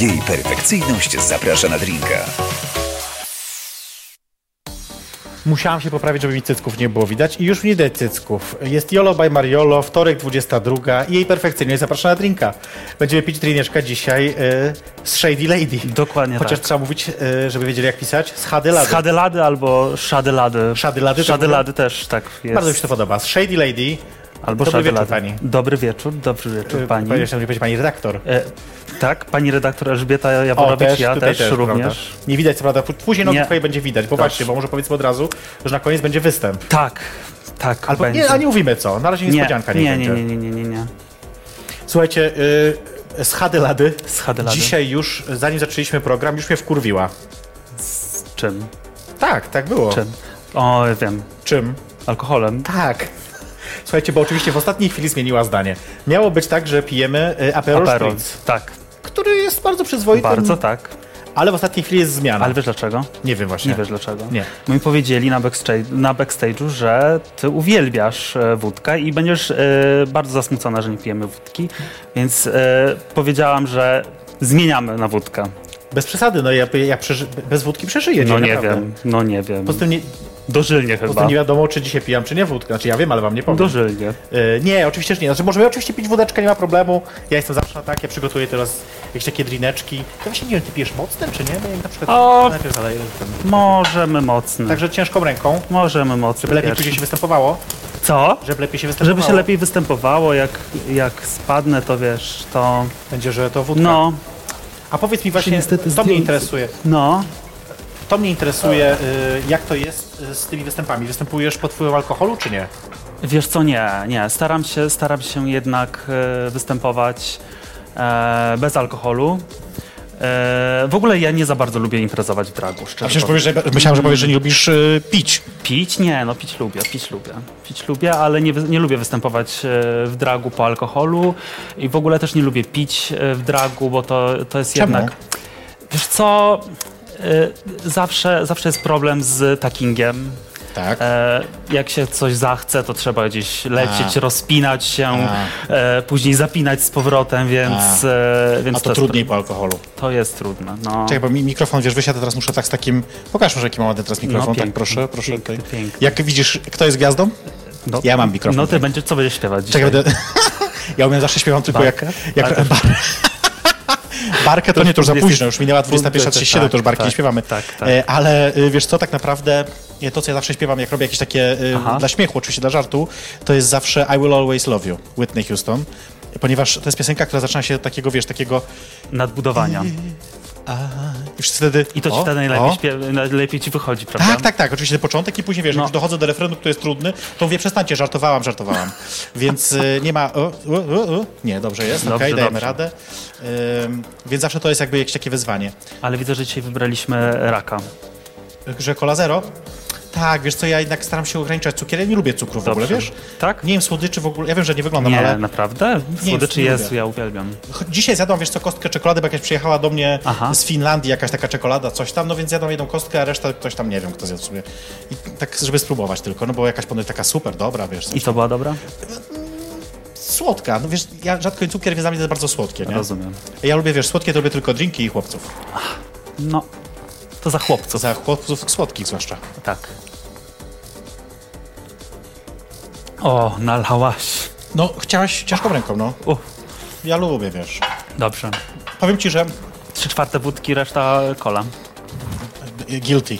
Jej perfekcyjność zaprasza na drinka. Musiałam się poprawić, żeby mi cycków nie było widać i już nie widać cycków. Jest Jolo by Mariolo, wtorek 22 i jej perfekcyjnie zapraszam na drinka. Będziemy pić drineczka dzisiaj y, z Shady Lady. Dokładnie Chociaż tak. trzeba mówić, y, żeby wiedzieli jak pisać, z Hadelady. Z Hadelady albo Shadelady. Shadelady Shadelady też, tak jest. Bardzo mi się to podoba. Z Shady Lady. Albo Dobry wieczór, Shadelady. pani. Dobry wieczór, dobry wieczór Y, pani. Powiedział, że będzie pani redaktor. E, tak, pani redaktor Elżbieta O, Jaworowicz, ja tutaj też, również. Prawda. Nie widać, co prawda. Później nogi Nie. twoje będzie widać, bo właśnie, bo może powiedzmy od razu, że na koniec będzie występ. Tak, tak, Albo będzie. nie, a nie mówimy co. Na razie niespodzianka nie, nie, będzie. nie, nie, nie, nie, nie, nie. Słuchajcie, y, z Hadelady. Z Hadelady. Dzisiaj już, zanim zaczęliśmy program, już mnie wkurwiła. Czym? Tak, tak było. Czym? O, wiem. Czym? Alkoholem. Tak. Słuchajcie, bo oczywiście w ostatniej chwili zmieniła zdanie. Miało być tak, że pijemy y, Aperol, Aperol. Spritz, Tak, który jest bardzo przyzwoity, bardzo tak. ale w ostatniej chwili jest zmiana. Ale wiesz dlaczego? Nie wiem właśnie. Nie wiesz dlaczego? Nie. Bo mi powiedzieli na, backstage, na backstage'u, że ty uwielbiasz e, wódkę i będziesz e, bardzo zasmucona, że nie pijemy wódki, więc e, powiedziałam, że zmieniamy na wódkę. Bez przesady, no ja, ja przeży- bez wódki przeżyję. No nie naprawdę. wiem, no nie wiem. Poza tym nie, Dożylnie chyba. tym nie wiadomo, czy dzisiaj pijam, czy nie wódkę. Znaczy ja wiem, ale wam nie powiem. Dożylnie. Y, nie, oczywiście, że nie. Znaczy możemy oczywiście pić wódeczkę, nie ma problemu. Ja jestem zawsze na tak, ja przygotuję teraz jakieś takie drineczki. Ja właśnie nie wiem, ty pijesz mocnym, czy nie? Bo ja na przykład O! najpierw zaleję ten. Możemy mocno. Także ciężką ręką, Możemy mocno. żeby lepiej później się występowało. Co? Żeby lepiej się występowało. Żeby się lepiej występowało, jak, jak spadnę, to wiesz, to... Będzie, że to wódka. No, A powiedz mi właśnie, niestety to mnie interesuje. no. To mnie interesuje, y, jak to jest y, z tymi występami. Występujesz pod wpływem alkoholu, czy nie? Wiesz co, nie, nie. Staram się, staram się jednak e, występować e, bez alkoholu. E, w ogóle ja nie za bardzo lubię imprezować w dragu, szczerze powiem. że, myślałem, że powiesz, że nie lubisz y, pić. Pić? Nie, no pić lubię, pić lubię. Pić lubię, ale nie, nie lubię występować e, w dragu po alkoholu i w ogóle też nie lubię pić w dragu, bo to, to jest Czemu? jednak... Wiesz co, zawsze, zawsze jest problem z tackingiem. Tak. E, jak się coś zachce, to trzeba gdzieś lecieć, A. rozpinać się, e, później zapinać z powrotem, więc, e, więc A to jest trudniej po alkoholu. To jest trudne. No. Czekaj, bo mi mikrofon, wiesz, wysiada, teraz muszę tak z takim... Pokaż może, jaki mam ładny teraz mikrofon, No, tak piękny, proszę, proszę. piękny, tutaj. piękny. Jak widzisz, kto jest gwiazdą? No, Ja mam mikrofon. No ty będziesz, co będziesz śpiewać dzisiaj? Czekaj, będę... ja umiem zawsze śpiewam tylko Barkę? jak... jak Barkę? Bar... Barkę to, To nie, to już za późno, już minęła 21.37, tak, to już barki tak, nie śpiewamy. tak, tak. E, Ale y, wiesz co, tak naprawdę e, to, co ja zawsze śpiewam, jak robię jakieś takie Aha. dla śmiechu, oczywiście dla żartu, to jest zawsze I Will Always Love You, Whitney Houston. Ponieważ to jest piosenka, która zaczyna się od takiego, wiesz, takiego... Nadbudowania. I wszyscy wtedy... I to ci o, wtedy najlepiej, śpiew- najlepiej ci wychodzi, prawda? Tak, tak, tak. Oczywiście początek i później wiesz, No. już dochodzę do refrenu, który jest trudny, to mówię, przestańcie, żartowałam, żartowałam. Więc y, nie ma. O, o, o. Nie, dobrze jest, okej, dajemy dobrze. radę. Ym, więc zawsze to jest jakby jakieś takie wyzwanie. Ale widzę, że dzisiaj wybraliśmy raka. Że kola zero? Tak, wiesz co, ja jednak staram się ograniczać cukier. Ja nie lubię cukru w ogóle, Dobrze. wiesz? Tak? Nie jem słodyczy w ogóle. Ja wiem, że nie wyglądam, Nie, ale naprawdę? Słodyczy nie jest, lubię. ja uwielbiam. dzisiaj zjadłam, wiesz co, kostkę czekolady, bo jakaś przyjechała do mnie Aha. z Finlandii, jakaś taka czekolada, coś tam, no więc zjadłam jedną kostkę, a resztę ktoś tam nie wiem, kto zjadł sobie. I tak, żeby spróbować tylko, no bo jakaś ponoć taka super, dobra, wiesz. I to była dobra? Słodka, no wiesz, ja rzadko cukier, więc dla mnie to jest bardzo słodkie, nie? Rozumiem. Ja lubię, wiesz, słodkie to lubię tylko drinki i chłopców. No, to za chłopców. Za chłopców słodkich zwłaszcza. Tak. O, nalhałaś. No, chciałaś ciężką ręką, no. Uff, Ja lubię, wiesz. dobrze. Powiem ci, że Trzy czwarte wódki, reszta kola. guilty.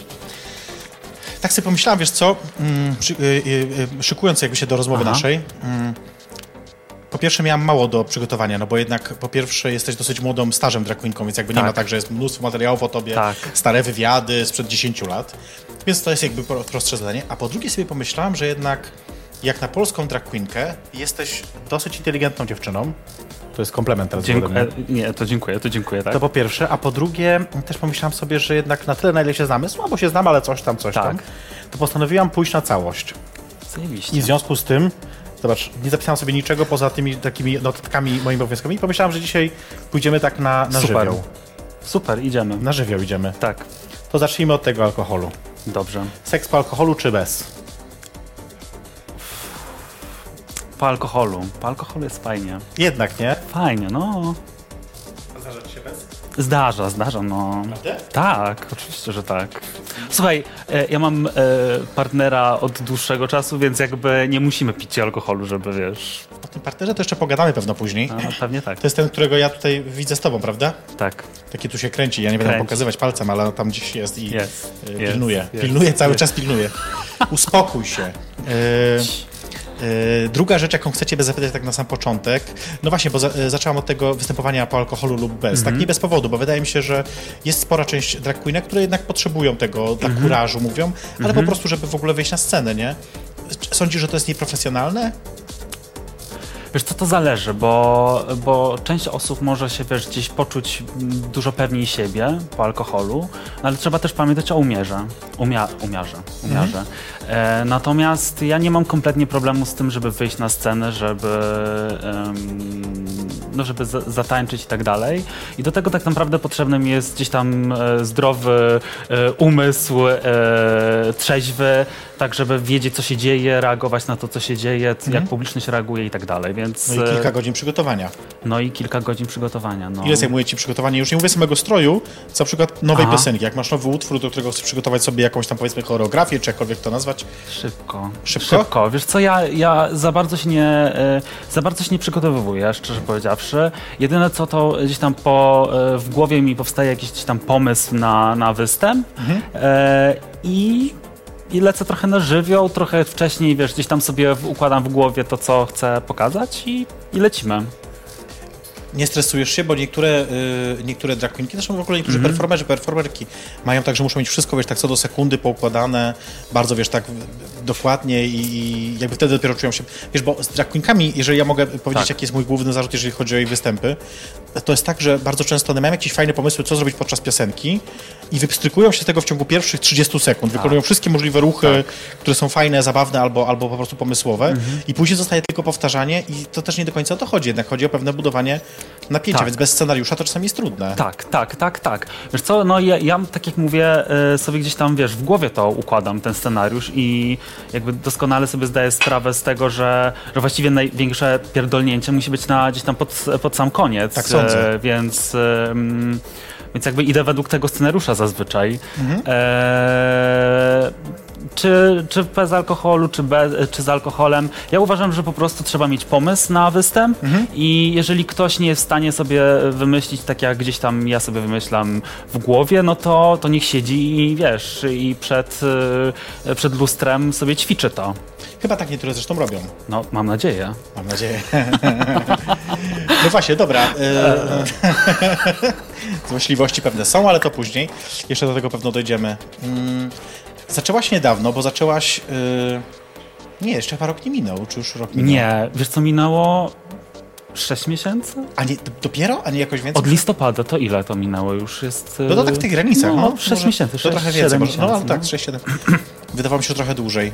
Tak sobie pomyślałam, wiesz co, mm, przy, y, y, y, szykując jakby się do rozmowy Aha. naszej, mm, po pierwsze miałam mało do przygotowania, no bo jednak po pierwsze jesteś dosyć młodą stażem drag queenką, więc jakby nie Tak. ma tak, że jest mnóstwo materiałów o tobie, Tak. stare wywiady sprzed 10 lat, więc to jest jakby pro- prostsze zadanie. A po drugie sobie pomyślałam, że jednak jak na polską drag queenkę jesteś dosyć inteligentną dziewczyną, to jest komplement teraz Dziękuję. Nie, to dziękuję, to dziękuję, tak? To po pierwsze, a po drugie też pomyślałam sobie, że jednak na tyle, na ile się znamy, słabo się znam, ale coś tam, coś Tak. tam, to postanowiłam pójść na całość. Zajebiście. I w związku z tym, zobacz, nie zapisałam sobie niczego poza tymi takimi notatkami moimi obowiązkowymi i pomyślałam, że dzisiaj pójdziemy tak na, na Super. żywioł. Super, idziemy. Na żywioł idziemy. Tak, To zacznijmy od tego alkoholu. dobrze. Seks po alkoholu czy bez? Po alkoholu. Po alkoholu jest fajnie. Jednak nie. Fajnie, no. Zdarza ci się bez? Zdarza, zdarza, no. Tak, oczywiście, że tak. Słuchaj, e, ja mam e, partnera od dłuższego czasu, więc jakby nie musimy pić alkoholu, żeby wiesz. O tym partnerze to jeszcze pogadamy pewno później. No, pewnie tak. To jest ten, którego ja tutaj widzę z tobą, prawda? Tak. Taki tu się kręci, ja nie będę Kręci. pokazywać palcem, ale on tam gdzieś jest i Jest, y, jest, pilnuje. jest, pilnuje, cały jest. czas pilnuje. Uspokój się. Y, druga rzecz, jaką chcę ciebie zapytać tak na sam początek, no właśnie, bo za, y, zaczęłam od tego występowania po alkoholu lub bez. Tak nie bez powodu, bo wydaje mi się, że jest spora część drag queenek, które jednak potrzebują tego dla kurażu, mówią, ale po prostu, żeby w ogóle wyjść na scenę, nie? Sądzisz, że to jest nieprofesjonalne? Wiesz, co to zależy, bo, bo część osób może się, wiesz, gdzieś poczuć mm, dużo pewniej siebie po alkoholu, ale trzeba też pamiętać o umierze. Umia umiarze, umiarze. E, natomiast ja nie mam kompletnie problemu z tym, żeby wyjść na scenę, żeby, em, no, żeby za zatańczyć i tak dalej. I do tego tak naprawdę potrzebny mi jest gdzieś tam e, zdrowy e, umysł, e, trzeźwy, tak żeby wiedzieć, co się dzieje, reagować na to, co się dzieje, c- jak publiczność reaguje i tak dalej, więc... No i kilka e, godzin przygotowania. no i kilka godzin przygotowania. No. Ile zajmuje ci przygotowanie? Już nie mówię samego stroju, co na przykład nowej Aha. piosenki. Jak masz nowy utwór, do którego chcesz przygotować sobie jakąś tam powiedzmy choreografię, czy jakkolwiek to nazwać. Szybko. Szybko? Szybko. Wiesz co, ja, ja za bardzo się nie e, za bardzo się nie przygotowywuję, szczerze powiedziawszy. Jedyne co to gdzieś tam po, e, w głowie mi powstaje jakiś tam pomysł na, na występ e, i i lecę trochę na żywioł, trochę wcześniej, wiesz, gdzieś tam sobie układam w głowie to, co chcę pokazać i, i lecimy. Nie stresujesz się, bo niektóre, y, niektóre drag queenki, zresztą w ogóle niektórzy Mhm. performerzy, performerki mają tak, że muszą mieć wszystko, wiesz, tak co do sekundy poukładane, bardzo, wiesz, tak dokładnie i, jakby wtedy dopiero czują się... Wiesz, bo z drag queenkami, jeżeli ja mogę powiedzieć, Tak. jaki jest mój główny zarzut, jeżeli chodzi o ich występy, to jest tak, że bardzo często one mają jakieś fajne pomysły, co zrobić podczas piosenki i wypstrykują się z tego w ciągu pierwszych 30 sekund. Wykonują wszystkie możliwe ruchy, które są fajne, zabawne albo, albo po prostu pomysłowe i później zostaje tylko powtarzanie i to też nie do końca o to chodzi. Jednak chodzi o pewne budowanie napięcia, Tak. więc bez scenariusza to czasami jest trudne. Tak, tak, tak, tak. Wiesz co, no ja, ja tak jak mówię, y, sobie gdzieś tam, wiesz, w głowie to układam, ten scenariusz i jakby doskonale sobie zdaję sprawę z tego, że, że właściwie największe pierdolnięcie musi być na, gdzieś tam pod, pod sam koniec. Tak sądzę. E, więc... ym, więc jakby idę według tego scenariusza zazwyczaj. E, czy, czy bez alkoholu, czy, bez, czy z alkoholem. Ja uważam, że po prostu trzeba mieć pomysł na występ i jeżeli ktoś nie jest w stanie sobie wymyślić tak jak gdzieś tam ja sobie wymyślam w głowie, no to, to niech siedzi i wiesz, i przed, przed lustrem sobie ćwiczy to. Chyba tak niektóre zresztą robią. No, mam nadzieję. Mam nadzieję. no właśnie, dobra. e, Złośliwości pewne są, ale to później. Jeszcze do tego pewno dojdziemy. Mm, Zaczęłaś niedawno, bo zaczęłaś... e, Nie, jeszcze chyba rok nie minął, czy już rok minął? Nie, wiesz co minęło? 6 miesięcy? A nie, dopiero? A nie jakoś więcej? Od listopada to ile to minęło? Już jest. No to tak w tych granicach. No, No, 6 może- miesięcy, To 6, trochę 7 więcej. Może, miesięcy. no ale tak, 6-7. Wydawało mi się, trochę dłużej.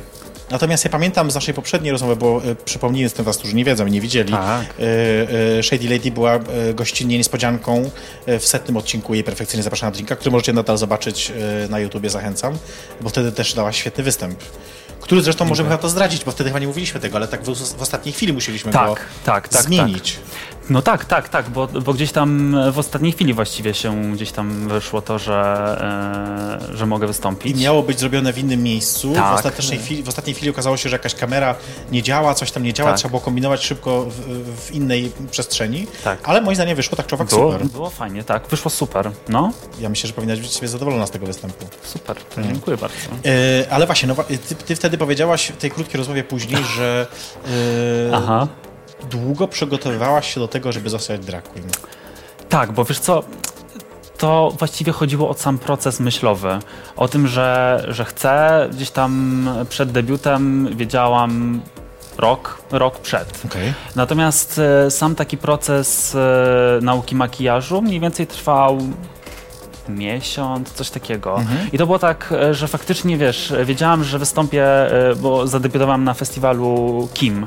Natomiast ja pamiętam z naszej poprzedniej rozmowy, bo e, przypomnijmy z tym was, którzy nie wiedzą i nie widzieli, Tak. e, e, Shady Lady była gościnnie niespodzianką w setnym odcinku jej Perfekcyjnie Zapraszana na Drinka, który możecie nadal zobaczyć na YouTubie, zachęcam, bo wtedy też dała świetny występ. Który zresztą możemy chyba to zdradzić, bo wtedy chyba nie mówiliśmy tego, ale tak w, w ostatniej chwili musieliśmy Tak, go tak, tak, zmienić. No tak, tak, tak, bo, bo gdzieś tam w ostatniej chwili właściwie się gdzieś tam wyszło to, że, e, że mogę wystąpić. I miało być zrobione w innym miejscu. W, Tak. ostatecznej chwili, w ostatniej chwili okazało się, że jakaś kamera nie działa, coś tam nie działa, Tak. trzeba było kombinować szybko w, w innej przestrzeni. Tak. Ale moim zdaniem wyszło tak czy owak było, super. było fajnie, tak, wyszło super. No, Ja myślę, że powinnaś być sobie zadowolona z tego występu. super, Hmm. dziękuję bardzo. E, ale właśnie, no, ty, ty wtedy powiedziałaś w tej krótkiej rozmowie później, że e, Aha. Długo przygotowywałaś się do tego, żeby zostać drag queen. Tak, bo wiesz co, to właściwie chodziło o sam proces myślowy. O tym, że, że chcę, gdzieś tam przed debiutem wiedziałam rok, rok przed. Okej. Natomiast e, sam taki proces e, nauki makijażu mniej więcej trwał miesiąc, coś takiego. I to było tak, e, że faktycznie, wiesz, wiedziałam, że wystąpię, e, bo zadebiutowałam na festiwalu Kim.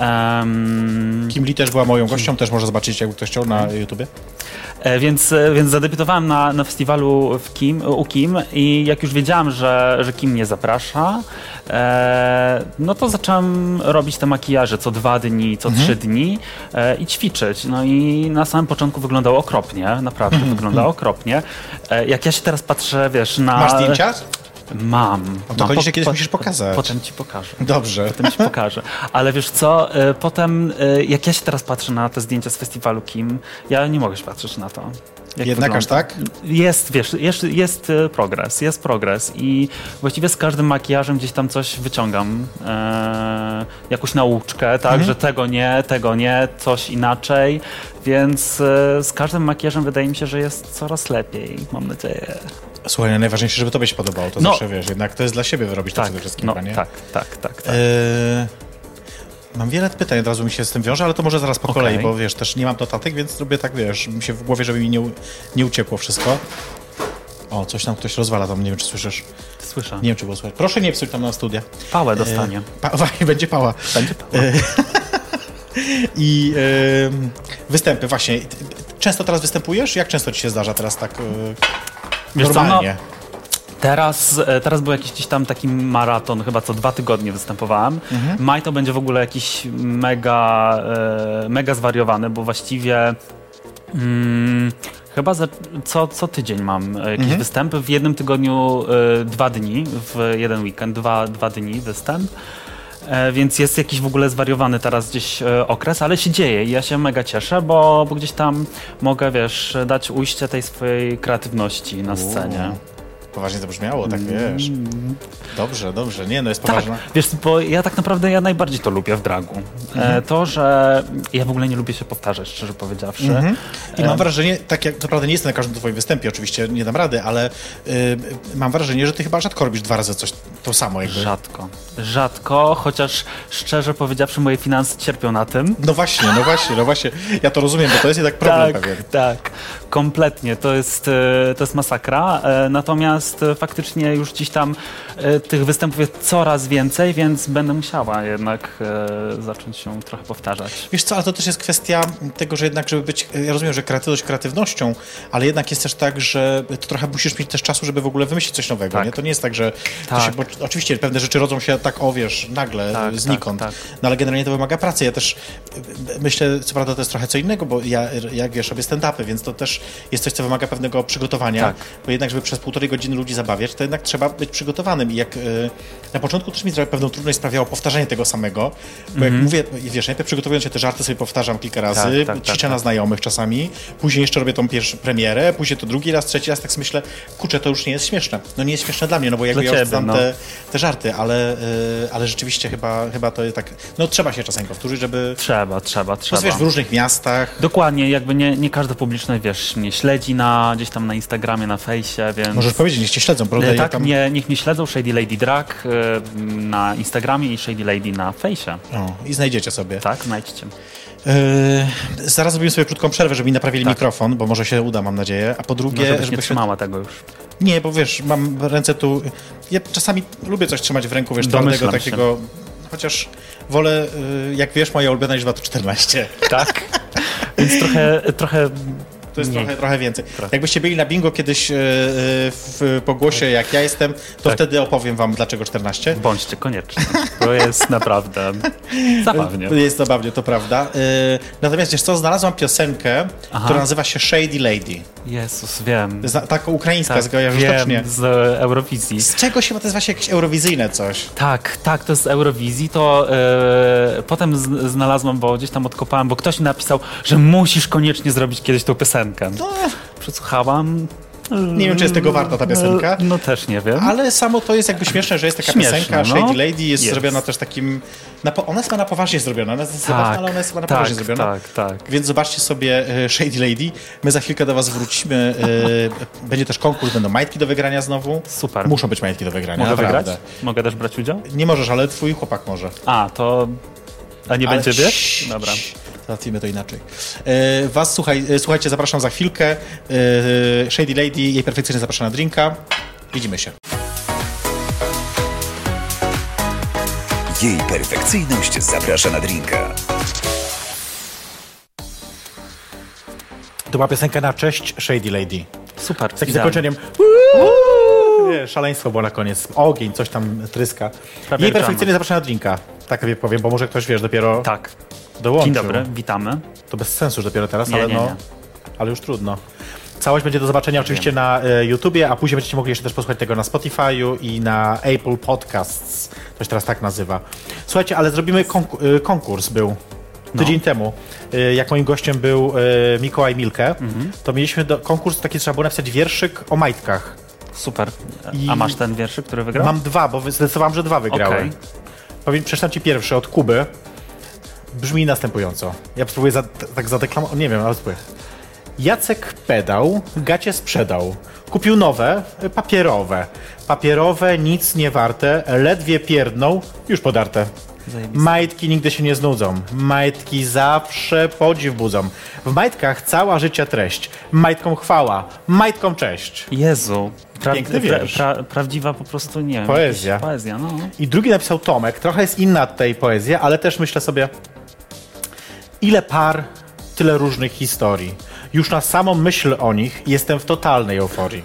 Em, Kim Lee też była moją gością, też może zobaczyć, jakby ktoś chciał na YouTubie. E, Więc, więc zadebiutowałem na, na festiwalu w Kim, u Kim i jak już wiedziałam, że, że Kim mnie zaprasza, e, no to zacząłem robić te makijaże co dwa dni, co trzy dni e, i ćwiczyć. No i na samym początku wyglądało okropnie, naprawdę wyglądało okropnie. E, jak ja się teraz patrzę, wiesz, na... Masz zdjęcia? Mam. to mam. koniecznie kiedyś musisz pokazać. Potem ci pokażę. Dobrze. Potem ci pokażę. Ale wiesz co, e, potem e, jak ja się teraz patrzę na te zdjęcia z festiwalu Kim, ja nie mogę się patrzeć na to. Jak Jednak aż tak? Jest, wiesz, jest, jest e, progres, jest progres i właściwie z każdym makijażem gdzieś tam coś wyciągam. E, jakąś nauczkę, tak, Mhm. że tego nie, tego nie, coś inaczej, więc e, z każdym makijażem wydaje mi się, że jest coraz lepiej, mam nadzieję. Słuchaj, no najważniejsze, żeby tobie się podobało. To No. zawsze wiesz, jednak to jest dla siebie wyrobić to Tak, przede wszystkim, no, nie? tak, tak, tak, tak. Eee, mam wiele pytań, od razu mi się z tym wiąże, ale to może zaraz po Okej. kolei, bo wiesz, też nie mam notatek, więc zrobię tak, wiesz, mi się w głowie, żeby mi nie, nie uciekło wszystko. O, coś tam ktoś rozwala tam, nie wiem, czy słyszysz. Słyszę. Nie wiem, czy było słychać. Proszę nie psuć tam na studia. Pałę dostanie. Pa, właśnie, będzie pała. Będzie pała. I em, występy, właśnie. Często teraz występujesz? Jak często ci się zdarza teraz tak e, Wiesz co, no, normalnie? Teraz, e, teraz był jakiś gdzieś tam taki maraton, chyba co dwa tygodnie występowałem. Maj to będzie w ogóle jakiś mega, e, mega zwariowany, bo właściwie mm, chyba za, co, co tydzień mam jakieś występy. W jednym tygodniu e, dwa dni, w jeden weekend dwa, dwa dni występ. E, Więc jest jakiś w ogóle zwariowany teraz gdzieś e, okres, ale się dzieje i ja się mega cieszę, bo, bo gdzieś tam mogę, wiesz, dać ujście tej swojej kreatywności na scenie. Poważnie to brzmiało, tak wiesz. Dobrze, dobrze. Nie, no jest Tak, poważna. wiesz, bo ja tak naprawdę ja najbardziej to lubię w dragu. E, to, że ja w ogóle nie lubię się powtarzać, szczerze powiedziawszy. I mam wrażenie, tak jak, co prawda nie jestem na każdym twoim występie, oczywiście nie dam rady, ale y, mam wrażenie, że ty chyba rzadko robisz dwa razy coś to samo jakby. Rzadko. Rzadko, chociaż szczerze powiedziawszy moje finanse cierpią na tym. No właśnie, no właśnie, no właśnie. Ja to rozumiem, bo to jest jednak problem tak, pewien. tak, kompletnie. To jest, e, to jest masakra. E, Natomiast e, faktycznie już gdzieś tam tych występów jest coraz więcej, więc będę musiała jednak zacząć się trochę powtarzać. Wiesz co, ale to też jest kwestia tego, że jednak, żeby być, ja rozumiem, że kreatywność kreatywnością, ale jednak jest też tak, że to trochę musisz mieć też czasu, żeby w ogóle wymyślić coś nowego, Tak. nie? To nie jest tak, że Tak. się, bo oczywiście pewne rzeczy rodzą się tak, o wiesz, nagle, Tak, znikąd, tak, tak. no ale generalnie to wymaga pracy. Ja też myślę, co prawda to jest trochę co innego, bo ja, jak wiesz, robię stand-upy, więc to też jest coś, co wymaga pewnego przygotowania, Tak. bo jednak, żeby przez półtorej godziny ludzi zabawiać, to jednak trzeba być przygotowanym i jak y, na początku też mi pewną trudność sprawiało powtarzanie tego samego, bo jak mówię, wiesz, najpierw przygotowując się te żarty sobie powtarzam kilka razy, Mhm. Tak, tak, ćwiczę tak, na tak. znajomych czasami, później jeszcze robię tą pierwszą premierę, później to drugi raz, trzeci raz, tak sobie myślę, kurczę, to już nie jest śmieszne. No nie jest śmieszne dla mnie, no bo jakby ja już znam no. te, te żarty, ale, y, ale rzeczywiście chyba, chyba to jest tak, no trzeba się czasem powtórzyć, żeby... Trzeba, trzeba, trzeba. No wiesz, w różnych miastach, Dokładnie, jakby nie, nie każda publiczność, wiesz, mnie śledzi na, gdzieś tam na Instagramie, na fejsie, więc... możesz powiedzieć, niech cię śledzą, prawda? E, tak, tam... mnie, niech mnie śledzą Shady Lady Drag e, na Instagramie i Shady Lady na fejsie. O, I znajdziecie sobie. Tak, znajdźcie. Yy, zaraz zrobimy sobie krótką przerwę, żeby mi naprawili mikrofon, bo może się uda, mam nadzieję. A po Tak. No, drugie, żebyś nie żeby się... trzymała tego już. Nie, bo wiesz, mam ręce tu. Ja czasami lubię coś trzymać w ręku, wiesz, twardego się. takiego. Chociaż wolę, y, jak wiesz, moja ulubiona liczba to 14. Tak? Więc trochę, trochę To jest trochę, trochę więcej. Jakbyście byli na bingo kiedyś y, y, w pogłosie, jak ja jestem, to Tak. wtedy opowiem wam, dlaczego 14. Bądźcie koniecznie. To jest naprawdę zabawnie. Jest zabawnie, to prawda. Y, natomiast wiesz co, znalazłam piosenkę, Aha. która nazywa się Shady Lady. Jezus, wiem. Zna, taka ukraińska, Tak, tak, wiem, z Eurowizji. Z czego się, bo to jest właśnie jakieś eurowizyjne coś. Tak, tak, to jest z Eurowizji. To e, potem znalazłam, bo gdzieś tam odkopałem, bo ktoś mi napisał, że musisz koniecznie zrobić kiedyś tą piosenkę. No, Przesłuchałam. Nie wiem, czy jest tego warta ta piosenka. No też nie wiem. Ale samo to jest jakby śmieszne, że jest taka Śmieszne, piosenka, no. Shady Lady jest, Jest. zrobiona też takim... Na, ona jest chyba na poważnie zrobiona, ona jest zabawna, ale ona jest chyba na tak, poważnie zrobiona. tak, tak. Więc zobaczcie sobie e, Shady Lady. My za chwilkę do was wrócimy. e, Będzie też konkurs, będą majtki do wygrania znowu. Super. Muszą być majtki do wygrania, Mogę naprawdę. wygrać? Mogę też brać udział? Nie możesz, ale twój chłopak może. A, to... A nie Ale będzie, wiesz? cii, Dobra. Załatwimy to inaczej. E, was, słuchaj, e, słuchajcie, zapraszam za chwilkę. E, Shady Lady, jej perfekcyjnie zapraszam na drinka. Widzimy się. Jej perfekcyjność zaprasza na drinka. To była piosenka na cześć Shady Lady. Super. Z takim zakończeniem. Nie, szaleństwo było na koniec. Ogień, coś tam tryska. Prawie Jej perfekcyjnie zapraszam na drinka. Tak wie powiem, bo może ktoś, wiesz, dopiero Tak. dołączył. Dzień dobry, witamy. To bez sensu już dopiero teraz, Nie, ale nie, no... nie. Ale już trudno. Całość będzie do zobaczenia oczywiście na e, YouTubie, a później będziecie mogli jeszcze też posłuchać tego na Spotify'u i na Apple Podcasts. To się teraz tak nazywa. Słuchajcie, ale zrobimy konku- e, konkurs był tydzień temu. E, Jak moim gościem był Mikołaj Milke, to mieliśmy do, konkurs taki, trzeba było napisać wierszyk o majtkach. Super. I- A masz ten wierszyk, który wygrał? Mam dwa, bo zdecydowałem, że dwa wygrałem. Okej. Przeczytam ci pierwszy od Kuby. Brzmi następująco. Ja spróbuję za, tak zadeklamować. Nie wiem, ale spróbuję. Jacek pedał, gacie sprzedał. Kupił nowe, y, papierowe. Papierowe, nic nie warte, ledwie pierdnął, już podarte. Zajebiste. Majtki nigdy się nie znudzą. Majtki zawsze podziw budzą. W majtkach cała życia treść. Majtkom chwała, majtkom cześć. Jezu. Pra, Piękny wiersz. Pra, prawdziwa po prostu, nie wiem. Poezja. Poezja, no. I drugi napisał Tomek. Trochę jest inna tej poezja, ale też myślę sobie, ile par, tyle różnych historii. Już na samą myśl o nich jestem w totalnej euforii.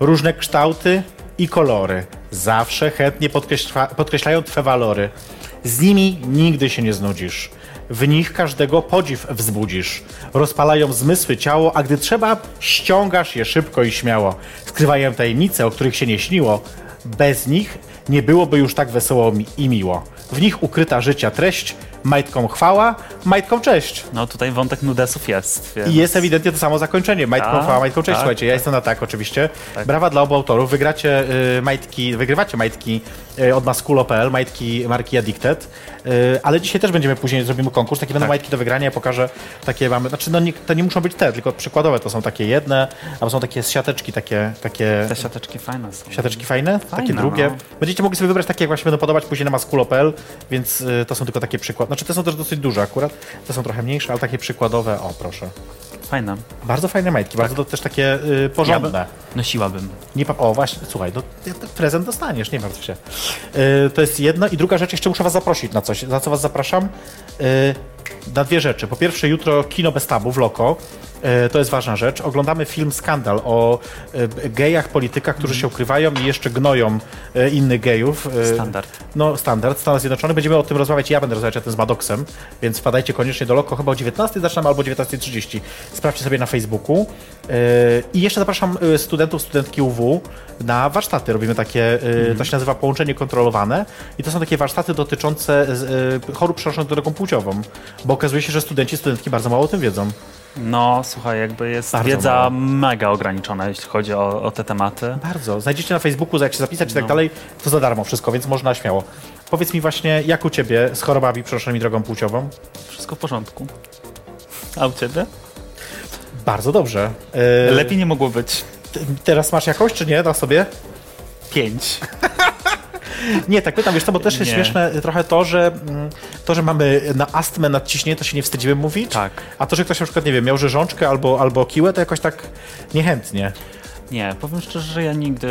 Różne kształty i kolory zawsze chętnie podkreśla, podkreślają twe walory. Z nimi nigdy się nie znudzisz. W nich każdego podziw wzbudzisz. Rozpalają zmysły ciało, a gdy trzeba, ściągasz je szybko i śmiało. Skrywają tajemnice, o których się nie śniło. Bez nich nie byłoby już tak wesoło i miło. W nich ukryta życia treść, majtkom chwała, majtkom cześć. No tutaj wątek nudesów jest. Więc... I jest ewidentnie to samo zakończenie. Majtką Tak, chwała, majtką cześć. tak, Słuchajcie, ja jestem na tak oczywiście. Brawa dla obu autorów. Wygracie y, majtki, wygrywacie majtki od maskulo.pl, majtki marki Addicted. Y, ale dzisiaj też będziemy później, zrobimy konkurs. Takie będą Tak. majtki do wygrania. Ja pokażę takie mamy, znaczy no nie, to nie muszą być te, tylko przykładowe. To są takie jedne, albo są takie siateczki, takie, takie Te siateczki fajne są. Siateczki fajne, takie Fajne, drugie. no. Będziecie mogli sobie wybrać takie, jak właśnie będą podobać później na maskulo.pl, więc y, to są tylko takie przykłady. Znaczy te są też dosyć duże akurat, te są trochę mniejsze, ale takie przykładowe, o proszę. Fajne. Bardzo fajne majtki, bardzo to też takie y, porządne. Nosiłabym. Nie, o właśnie, słuchaj, no, prezent dostaniesz, nie martw się. Y, to jest jedno i druga rzecz, jeszcze muszę was zaprosić na coś. Na co was zapraszam? Y, na dwie rzeczy. Po pierwsze jutro kino bez tabu w Loko. Y, To jest ważna rzecz. Oglądamy film Skandal o y, gejach, politykach, którzy się ukrywają i jeszcze gnoją y, innych gejów. Standard. No, standard Stanów Zjednoczonych. Będziemy o tym rozmawiać. Ja będę rozmawiać o tym z Madoksem, więc wpadajcie koniecznie do Loko. Chyba o 19 zaczynamy albo 19.30. Sprawdźcie sobie na Facebooku. I jeszcze zapraszam studentów, studentki UW na warsztaty. Robimy takie, to się nazywa połączenie kontrolowane. I to są takie warsztaty dotyczące chorób przenoszonych drogą płciową. Bo okazuje się, że studenci, studentki bardzo mało o tym wiedzą. No, słuchaj, jakby jest Bardzo wiedza mało. mega ograniczona, jeśli chodzi o, o te tematy. Bardzo. Znajdziecie na Facebooku, jak się zapisać i tak No. dalej, to za darmo wszystko, więc można śmiało. Powiedz mi właśnie, jak u Ciebie z chorobami przenoszonymi drogą płciową? Wszystko w porządku. A u ciebie? Bardzo dobrze. Yy, Lepiej nie mogło być. Teraz masz jakoś, czy nie, na sobie? Pięć. Nie, tak pytam, wiesz co, bo też jest Nie. śmieszne trochę to, że mm, to, że mamy na astmę nadciśnienie, to się nie wstydzimy mówić. Tak. A to, że ktoś na przykład, nie wiem, miał rzeżączkę albo, albo kiłę, to jakoś tak niechętnie. Nie, powiem szczerze, że ja nigdy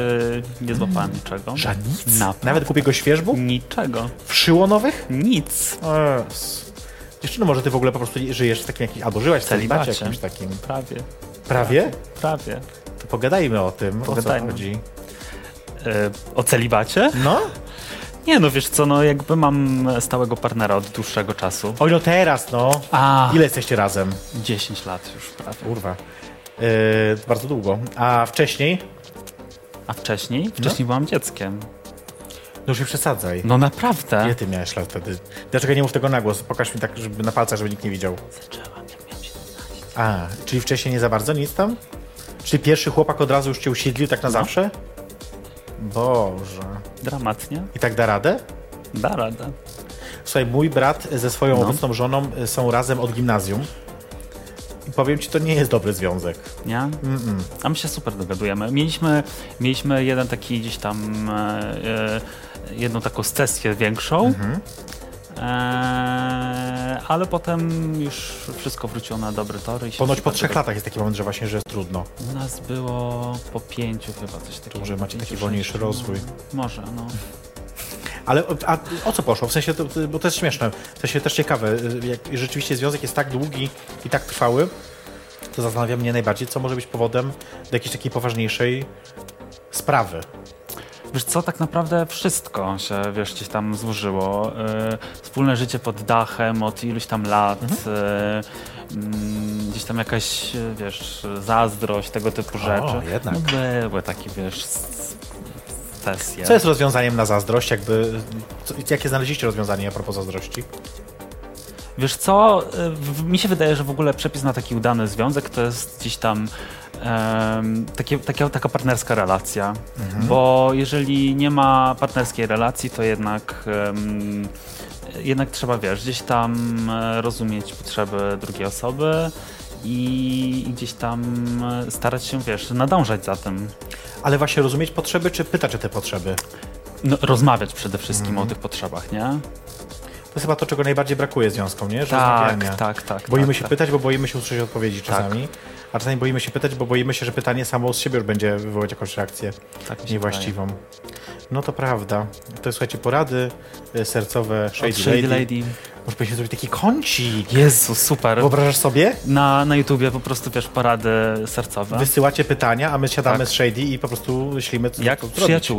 nie złapałem niczego. Że nic? Na, Nawet kupię go świeżbu? Niczego. Wszyłonowych? Nic. Yes. Dziewczyno, może ty w ogóle po prostu żyjesz w takim jakimś, albo żyłaś w Celibacie. jakimś takim. Prawie. Prawie? Prawie. To pogadajmy o tym, Pogadajmy. o co chodzi. E, o celibacie? No? Nie, no wiesz co, no jakby mam stałego partnera od dłuższego czasu. Oj, no teraz, no. A. Ile jesteście razem? 10 lat już prawie. Kurwa. Yy, bardzo długo. A wcześniej? A wcześniej? Wcześniej byłam dzieckiem. No już nie przesadzaj. No naprawdę. Ile ty miałeś lat wtedy? Dlaczego nie mów tego na głos? Pokaż mi tak, żeby na palcach, żeby nikt nie widział. Zaczęłam, jak miałem 17. A, czyli wcześniej nie za bardzo nic tam? Czyli pierwszy chłopak od razu już cię usiedlił tak na zawsze? Boże. Dramat, nie? I tak da radę? Da radę. Słuchaj, mój brat ze swoją No. obecną żoną y, są razem od gimnazjum. I powiem ci, to nie jest dobry związek. Nie? A my się super dogadujemy. Mieliśmy, mieliśmy jeden taki gdzieś tam, e, e, jedną taką sesję większą, Mhm. E, e, ale potem już wszystko wróciło na dobry tory. I się Ponoć po trzech latach jest taki moment, że właśnie, że jest trudno. U nas było po pięciu chyba coś takiego. Może macie taki wolniejszy rozwój. No, może, no. Ale o- a o co poszło? W sensie, to, to- bo to jest śmieszne, w sensie też ciekawe, jak rzeczywiście związek jest tak długi i tak trwały, to zastanawia mnie najbardziej, co może być powodem do jakiejś takiej poważniejszej sprawy. Wiesz co, tak naprawdę wszystko się, wiesz, gdzieś tam złożyło. E, wspólne życie pod dachem od iluś tam lat, Mhm. mm, gdzieś tam jakaś, wiesz, zazdrość, tego typu rzeczy. jednak. No były takie, wiesz, sesje. Co jest rozwiązaniem na zazdrość? Jakby, co, jakie znaleźliście rozwiązanie a propos zazdrości? Wiesz co, w, mi się wydaje, że w ogóle przepis na taki udany związek to jest gdzieś tam em, takie, takie, taka partnerska relacja. Mhm. Bo jeżeli nie ma partnerskiej relacji, to jednak, em, jednak trzeba, wiesz, gdzieś tam e, rozumieć potrzeby drugiej osoby i, gdzieś tam e, starać się, wiesz, nadążać za tym. Ale właśnie rozumieć potrzeby, czy pytać o te potrzeby? No, rozmawiać przede wszystkim Mhm. o tych potrzebach, nie? To jest chyba to, czego najbardziej brakuje związkom, nie? Że Tak, tak, tak. Boimy tak, się tak. pytać, bo boimy się usłyszeć odpowiedzi czasami. A czasami boimy się pytać, bo boimy się, że pytanie samo z siebie już będzie wywołać jakąś reakcję Tak niewłaściwą. No to prawda. To jest, słuchajcie, porady y, sercowe Shady, Shady Lady. Lady. Może powinniśmy zrobić taki kącik. Jezu, super. Wyobrażasz sobie? Na, na YouTubie po prostu, wiesz, porady sercowe. Wysyłacie pytania, a my siadamy Tak. z Shady i po prostu myślimy, co Jak w zrobić.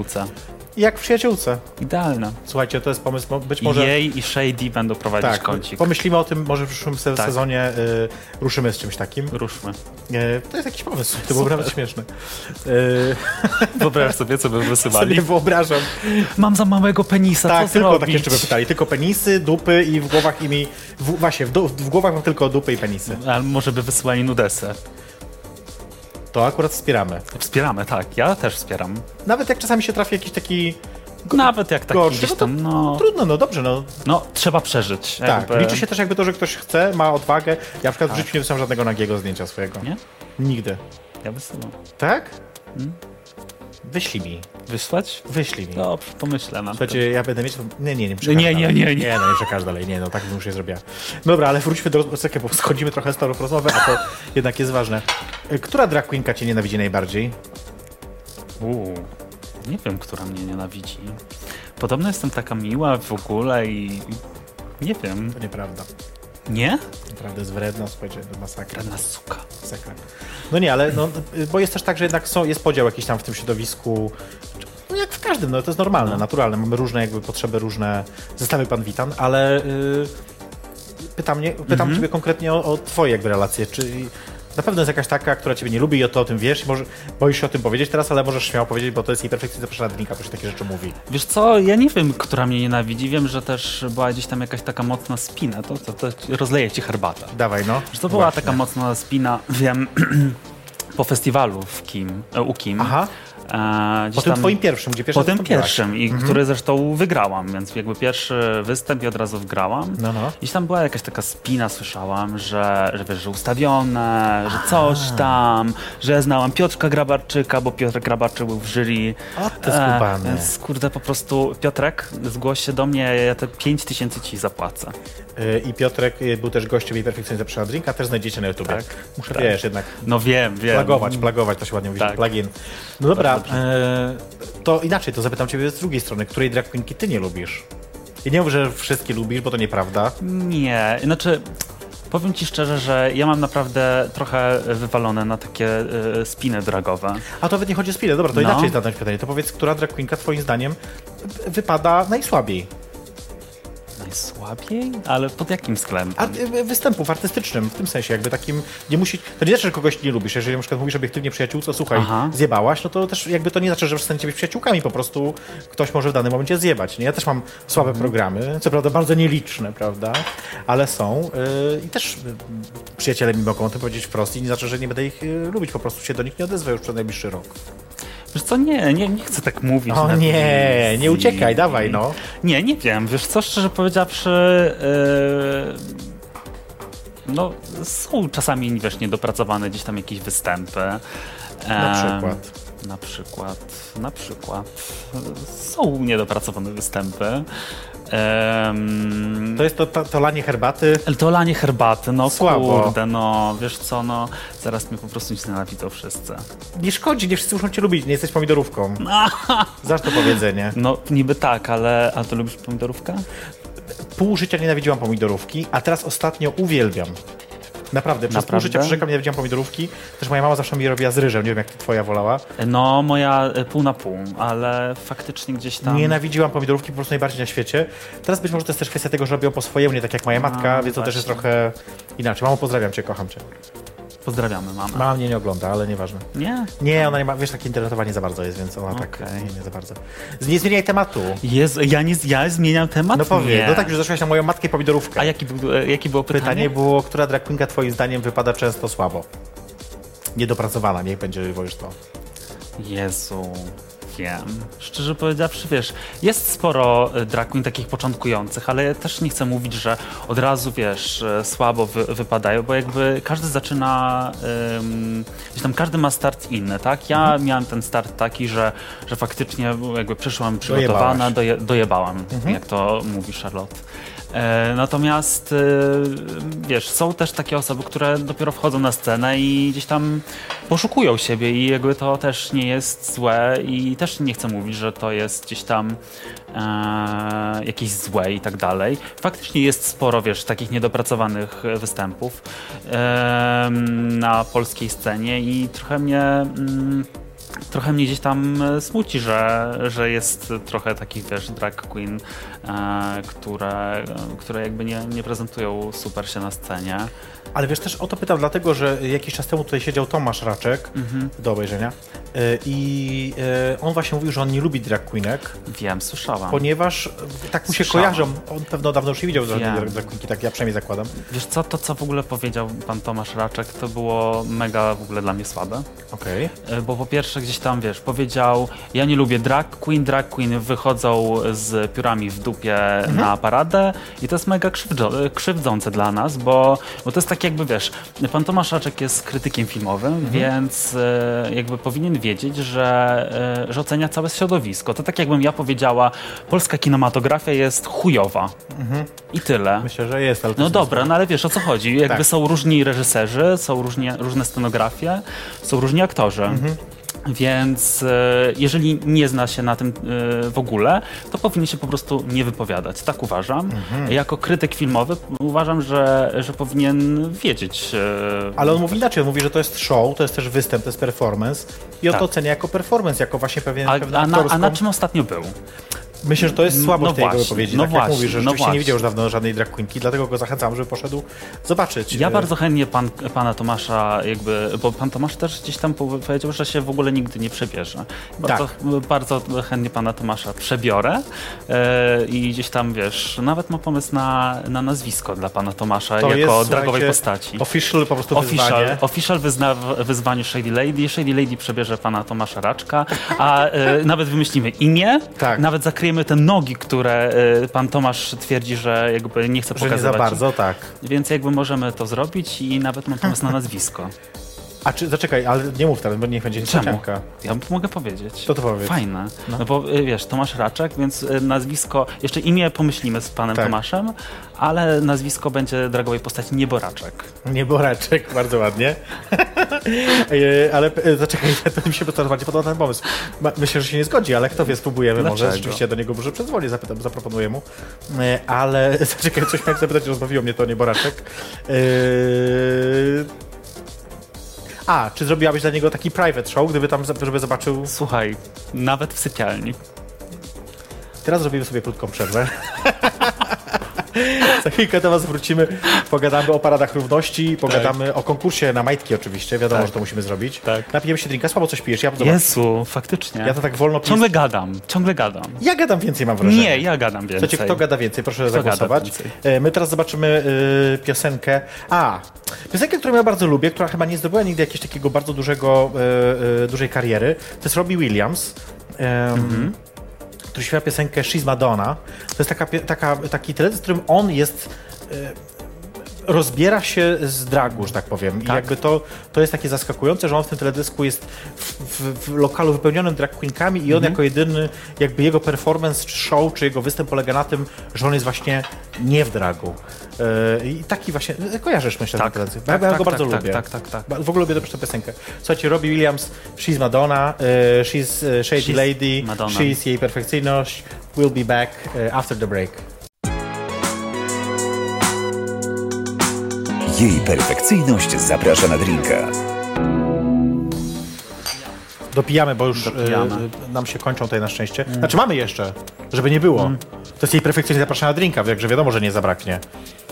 Jak w przyjaciółce. Idealne. Słuchajcie, to jest pomysł, być może... jej i Shady będą prowadzić tak, kącik. pomyślimy o tym, może w przyszłym se- Tak. sezonie y, ruszymy z czymś takim. Ruszmy. E, to jest jakiś pomysł, to było nawet śmieszne. E, Wyobraź sobie, co by sobie wysyłali. wyobrażam. Mam za małego penisa, Tak, co tylko zrobić? takie jeszcze by pytali. Tylko penisy, dupy i w głowach imi... W, właśnie, w, w głowach mam tylko dupy i penisy. Ale może by wysyłali nudesy. To akurat wspieramy. Wspieramy, tak. Ja też wspieram. Nawet jak czasami się trafi jakiś taki... Nawet jak taki Gorszy, gdzieś no to tam, no, Trudno, no dobrze, no. no trzeba przeżyć. Tak, jakby. liczy się też jakby to, że ktoś chce, ma odwagę. Ja na przykład w życiu nie wysłałem żadnego nagiego zdjęcia swojego. Nie? Nigdy. Ja wysyłam. Tak? Mm. Wyślij mi. Wysłać? Wyślij mi. Dobrze, pomyślę to. Słuchajcie, ja będę mieć... Nie, nie, nie przekaż Nie, nie, dalej. nie, nie. Nie, no nie przekaż dalej. Nie, no tak bym już je zrobiła. Dobra, ale wróćmy do rozmowy, bo schodzimy trochę z torów rozmowy, a to jednak jest ważne. Y, Która drag queenka cię nienawidzi najbardziej? Uuu, nie wiem, która mnie nienawidzi. Podobno jestem taka miła w ogóle i... Nie wiem. To nieprawda. Nie? Naprawdę jest wredna, słuchajcie, masakra. Żadna suka. masakra. No nie, ale no, bo jest też tak, że jednak są, jest podział jakiś tam w tym środowisku. No jak w każdym, no to jest normalne, No. naturalne. Mamy różne jakby potrzeby, różne zestawy pan Witan, ale y, pytam, mnie, pytam Mhm. ciebie konkretnie o, o twoje jakby relacje. Czy na pewno jest jakaś taka, która ciebie nie lubi i o to o tym wiesz może boisz się o tym powiedzieć teraz, ale możesz śmiało powiedzieć, bo to jest jej perfekcyjnie zapraszana drinka, to się takie rzeczy mówi. Wiesz co, ja nie wiem, która mnie nienawidzi. Wiem, że też była gdzieś tam jakaś taka mocna spina. To, to, to rozleje ci herbatę. Dawaj, no. Że to była Właśnie. taka mocna spina, wiem, po festiwalu w Kim, e, u Kim. Aha, E, po tym tam- twoim pierwszym, gdzie pierwszy Po tym pierwszym, i który zresztą wygrałam, więc jakby pierwszy występ i od razu wygrałam. No, no. Gdzieś tam była jakaś taka spina, słyszałam, że, że wiesz, że ustawione, że coś tam, że znałam Piotrka Grabarczyka, bo Piotr Grabarczyk był w jury. O, ty skubany. więc kurde, po prostu Piotrek, zgłoś się do mnie, ja te 5 tysięcy ci zapłacę. Y, I Piotrek y, był też gościem jej perfekcyjnie zapraszana drinka, też znajdziecie na YouTubie. Tak, Muszę, tak. wiesz, jednak No wiem, wiem. Plagować, plagować, to się ładnie mówi, Tak. plugin. No dobra, E, to inaczej, to zapytam ciebie z drugiej strony, której drag queenki ty nie lubisz? I nie mów, że wszystkie lubisz, bo to nieprawda. Nie, znaczy powiem ci szczerze, że ja mam naprawdę trochę wywalone na takie y, spiny dragowe. A to nawet nie chodzi o spilę, dobra, to No. inaczej zadać pytanie. To powiedz, która drag queenka twoim zdaniem wypada najsłabiej? Najsłabiej? Ale pod jakim względem? A y, występów artystycznym, w tym sensie, jakby takim, nie musi, to nie znaczy, że kogoś nie lubisz, jeżeli na przykład mówisz obiektywnie przyjaciółce, słuchaj, Aha. zjebałaś, no to też jakby to nie znaczy, że przestaniecie być przyjaciółkami, po prostu ktoś może w danym momencie zjebać, nie? Ja też mam słabe Mhm. programy, co prawda bardzo nieliczne, prawda, ale są yy, i też yy, przyjaciele mi mogą o tym powiedzieć wprost i nie znaczy, że nie będę ich yy, lubić, po prostu się do nich nie odezwę już przez najbliższy rok. Wiesz co, nie, nie, nie chcę tak mówić. O na nie, nie uciekaj, dawaj no. Nie, nie wiem. Wiesz co, szczerze powiedziawszy, yy, no są czasami, wiesz, niedopracowane gdzieś tam jakieś występy. Na Em, przykład. Na przykład, na przykład. Są niedopracowane występy. Em, To jest to, to, to lanie herbaty. to lanie herbaty, no Słabo. kurde, no wiesz co, no zaraz mnie po prostu nic nienawidzą wszyscy. Nie szkodzi, nie wszyscy muszą cię lubić, nie jesteś pomidorówką. Znasz to powiedzenie. No niby tak, ale a ty lubisz pomidorówkę? Pół życia nienawidziłam pomidorówki, a teraz ostatnio uwielbiam. Naprawdę, przez pół Naprawdę? życia przyrzekam, nienawidziłam pomidorówki. Też moja mama zawsze mi robiła z ryżem, nie wiem jak twoja wolała. No moja e, pół na pół, ale faktycznie gdzieś tam... Nienawidziłam pomidorówki po prostu najbardziej na świecie. Teraz być może to jest też kwestia tego, że robią po swojemu, nie tak jak moja matka, A, więc to też jest trochę inaczej. Mamo, pozdrawiam cię, kocham cię. Pozdrawiamy mamę. Mama mnie nie ogląda, ale nieważne. Nie? Nie, ona nie ma, wiesz, takie internetowanie za bardzo jest, więc ona tak Okej. nie, nie za bardzo. Nie zmieniaj tematu. Jezu, ja, nie, ja zmieniam temat? No powiedz, nie. no tak już zeszłaś na moją matkę pomidorówkę. A jaki, był, e, jakie było pytanie? Pytanie było, która drag queenka twoim zdaniem wypada często słabo? Niedopracowana, niech będzie wolisz to. Jezu, Szczerze powiedziawszy, wiesz, jest sporo e, drag queen takich początkujących, ale ja też nie chcę mówić, że od razu, wiesz, e, słabo wy, wypadają, bo jakby każdy zaczyna, ym, gdzieś tam każdy ma start inny, tak? Ja Mhm. miałem ten start taki, że, że faktycznie jakby przyszłam przygotowana, doje, dojebałam, Mhm. jak to mówi Charlotte. E, Natomiast e, wiesz, są też takie osoby, które dopiero wchodzą na scenę i gdzieś tam poszukują siebie i jakby to też nie jest złe i też nie chcę mówić, że to jest gdzieś tam e, jakieś złe i tak dalej. Faktycznie jest sporo, wiesz, takich niedopracowanych występów e, na polskiej scenie i trochę mnie... Mm, trochę mnie gdzieś tam e, smuci, że, że jest trochę takich, wiesz, drag queen, które, które jakby nie, nie prezentują super się na scenie. Ale wiesz, też o to pytam, dlatego, że jakiś czas temu tutaj siedział Tomasz Raczek do obejrzenia y, i y, on właśnie mówił, że on nie lubi drag queenek, Wiem, słyszałam. ponieważ tak mu się Słyszałam. kojarzą. On pewno dawno już nie widział żadnej drag queenki, tak ja przynajmniej zakładam. Wiesz co, to co w ogóle powiedział pan Tomasz Raczek, to było mega w ogóle dla mnie słabe. Okej. E, Bo po pierwsze gdzieś tam, wiesz, powiedział, ja nie lubię drag queen, drag queen wychodzą z piórami w dupie na paradę i to jest mega krzywdzące dla nas, bo, bo to jest tak jakby, wiesz, pan Tomasz Raczek jest krytykiem filmowym, więc e, jakby powinien wiedzieć, że, e, że ocenia całe środowisko. To tak jakbym ja powiedziała, polska kinematografia jest chujowa. I tyle. Myślę, że jest, ale No dobra, no ale wiesz o co chodzi. Jakby Tak. są różni reżyserzy, są różnie, różne scenografie, są różni aktorzy. Mhm. Więc e, jeżeli nie zna się na tym e, w ogóle, to powinien się po prostu nie wypowiadać. Tak uważam. Mhm. Jako krytyk filmowy uważam, że, że powinien wiedzieć. e, Ale on mówi inaczej, on mówi, że to jest show, to jest też występ, to jest performance i on Tak. to ocenia jako performance, jako właśnie pewien, a, pewną a, na, a na czym ostatnio był? Myślę, że to jest słabość No tej właśnie, wypowiedzi, no tak jak właśnie, mówi, że no rzeczywiście nie właśnie. widział już dawno żadnej drag queenki, dlatego go zachęcam, żeby poszedł zobaczyć. Ja E, bardzo chętnie pan, pana Tomasza jakby, bo pan Tomasz też gdzieś tam powie- powiedział, że się w ogóle nigdy nie przebierze. Bardzo, bardzo chętnie pana Tomasza przebiorę e, i gdzieś tam, wiesz, nawet ma pomysł na, na nazwisko dla pana Tomasza To jako jest, dragowej postaci. Official po prostu Official, wyzwanie. official wyzna w wyzwanie Shady Lady. Shady Lady przebierze pana Tomasza Raczka, a e, nawet wymyślimy imię, Tak. nawet zakryjemy te nogi, które e, pan Tomasz twierdzi, że jakby nie chce Że nie pokazywać. za bardzo, tak. Więc jakby możemy to zrobić i nawet mam pomysł na nazwisko. A czy, zaczekaj, ale nie mów teraz, bo niech będzie niespodzianka. Ja mogę powiedzieć. To to powiedz. Fajne. No. bo y, wiesz, Tomasz Raczek, więc y, nazwisko, jeszcze imię pomyślimy z panem Tak. Tomaszem, ale nazwisko będzie dragowej postaci Nieboraczek. Nie Boraczek, bardzo ładnie. E, ale zaczekaj, to mi się bardzo bardziej podoba ten pomysł. Myślę, że się nie zgodzi, ale kto wie, spróbujemy. Może Dlaczego? rzeczywiście do niego może przezwoli, zapytam, zaproponuję mu. Ale zaczekaj, coś miałem zapytać, rozbawiło mnie to nie Boraczek. A, czy zrobiłabyś dla niego taki private show, gdyby tam, żeby zobaczył... Słuchaj, nawet w sypialni. Teraz zrobimy sobie krótką przerwę. Za chwilkę do Was wrócimy, pogadamy o paradach równości, pogadamy o konkursie na majtki oczywiście, wiadomo, Tak. że to musimy zrobić. Tak. Napijemy się drinka, słabo coś pijesz, ja zobacz, Jezu, faktycznie. Ja to tak wolno piję. Ciągle gadam, ciągle gadam. Ja gadam więcej, mam wrażenie. Nie, ja gadam więcej. Słuchajcie, kto gada więcej? Proszę Kto zagłosować. E, My teraz zobaczymy y, piosenkę. A, piosenkę, którą ja bardzo lubię, która chyba nie zdobyła nigdy jakiegoś takiego bardzo dużego, y, y, dużej kariery. To jest Robbie Williams. Mhm. Który śpiewa piosenkę She's Madonna. To jest taka, taka, taki teledysk, w którym on jest rozbiera się z dragu, że tak powiem. I Tak. jakby to, to jest takie zaskakujące, że on w tym teledysku jest w, w, w lokalu wypełnionym drag queenkami i on Mhm. jako jedyny, jakby jego performance, czy show, czy jego występ polega na tym, że on jest właśnie nie w dragu. Yy, I taki właśnie, kojarzysz myślę Tak, ten teledysk. tak, ja tak, go bardzo tak, lubię. tak, tak, tak. W ogóle lubię też tę piosenkę. Słuchajcie, Robbie Williams, She's Madonna, yy, She's yy, Shady She's Lady, Madonna. She's jej perfekcyjność, We'll be back after the break. Jej perfekcyjność zaprasza na drinka. Dopijamy, bo już Dopijamy. e, nam się kończą tutaj na szczęście. Znaczy mamy jeszcze, żeby nie było. To jest jej perfekcyjnie zapraszana drinka, także wiadomo, że nie zabraknie.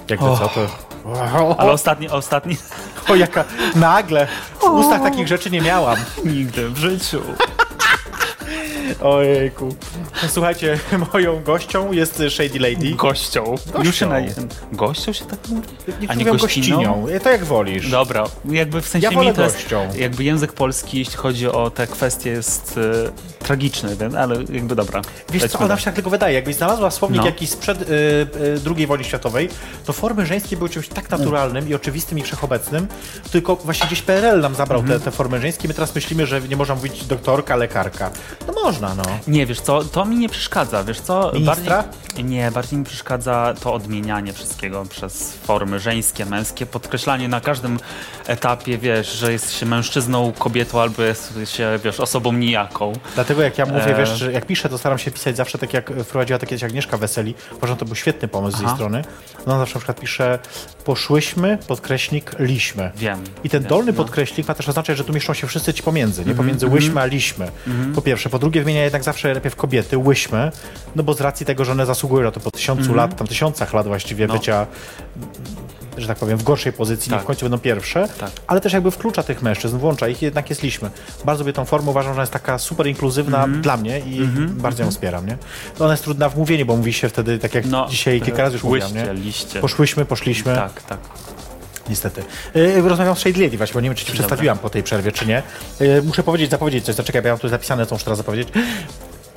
Jakby co, to... Ale ostatni, ostatni O, jaka nagle w ustach takich rzeczy nie miałam. nigdy w życiu. Ojejku. Słuchajcie, moją gością jest Shady Lady. Gością. Już się na... Gością się tak mówi? A nie gościnią. To jak wolisz. Dobra, jakby w sensie Ja mi to jest, gością. jakby język polski, jeśli chodzi o te kwestie, jest e, tragiczny, ale jakby dobra. Wiesz co, ona się tak tylko wydaje. Jakbyś znalazła słownik No. jakiś sprzed y, y, II wojny światowej, to formy żeńskie były czymś tak naturalnym i oczywistym i wszechobecnym, tylko właśnie gdzieś PRL nam zabrał Mhm. te, te formy żeńskie. My teraz myślimy, że nie można mówić doktorka, lekarka. No można, no. Nie, wiesz co, to mi nie przeszkadza, wiesz co? Ministra? Bardziej, nie, bardziej mi przeszkadza to odmienianie wszystkiego przez formy żeńskie, męskie, podkreślanie na każdym etapie, wiesz, że jest się mężczyzną, kobietą albo jest się, wiesz, osobą nijaką. Dlatego jak ja mówię, E. wiesz, że jak piszę, to staram się pisać zawsze tak jak wprowadziła to kiedyś Agnieszka Weseli. Uważam, to był świetny pomysł z jej Aha. strony. No ona zawsze na przykład pisze poszłyśmy, podkreśnik, liśmy. Wiem. I ten wiem, dolny no. podkreśnik ma też oznaczać, że tu mieszczą się wszyscy ci pomiędzy, Mhm, nie pomiędzy łyśmy a liśmy. Po pierwsze. Po drugie wymienia jednak zawsze najpierw kobiety, łyśmy, no bo z racji tego, że one zasługują na to po tysiącu lat, tam tysiącach lat właściwie Mhm. No. bycia że tak powiem, w gorszej pozycji, Tak. w końcu będą pierwsze, Tak. ale też jakby wklucza tych mężczyzn, włącza ich, jednak jest liśmy. Bardzo lubię tą formę, uważam, że ona jest taka super inkluzywna Mhm. dla mnie i bardzo ją wspieram, nie? No ona jest trudna w mówieniu, bo mówi się wtedy, tak jak No, dzisiaj kilka razy już mówiłam, łyście, nie? liście. Poszłyśmy, poszliśmy. Tak, tak. Niestety. Yy, rozmawiam z Shade Lady właśnie, bo nie wiem, czy ci przedstawiłam po tej przerwie, czy nie. Yy, muszę powiedzieć, zapowiedzieć coś. Zaczekaj, bo ja mam tu zapisane, co muszę teraz zapowiedzieć.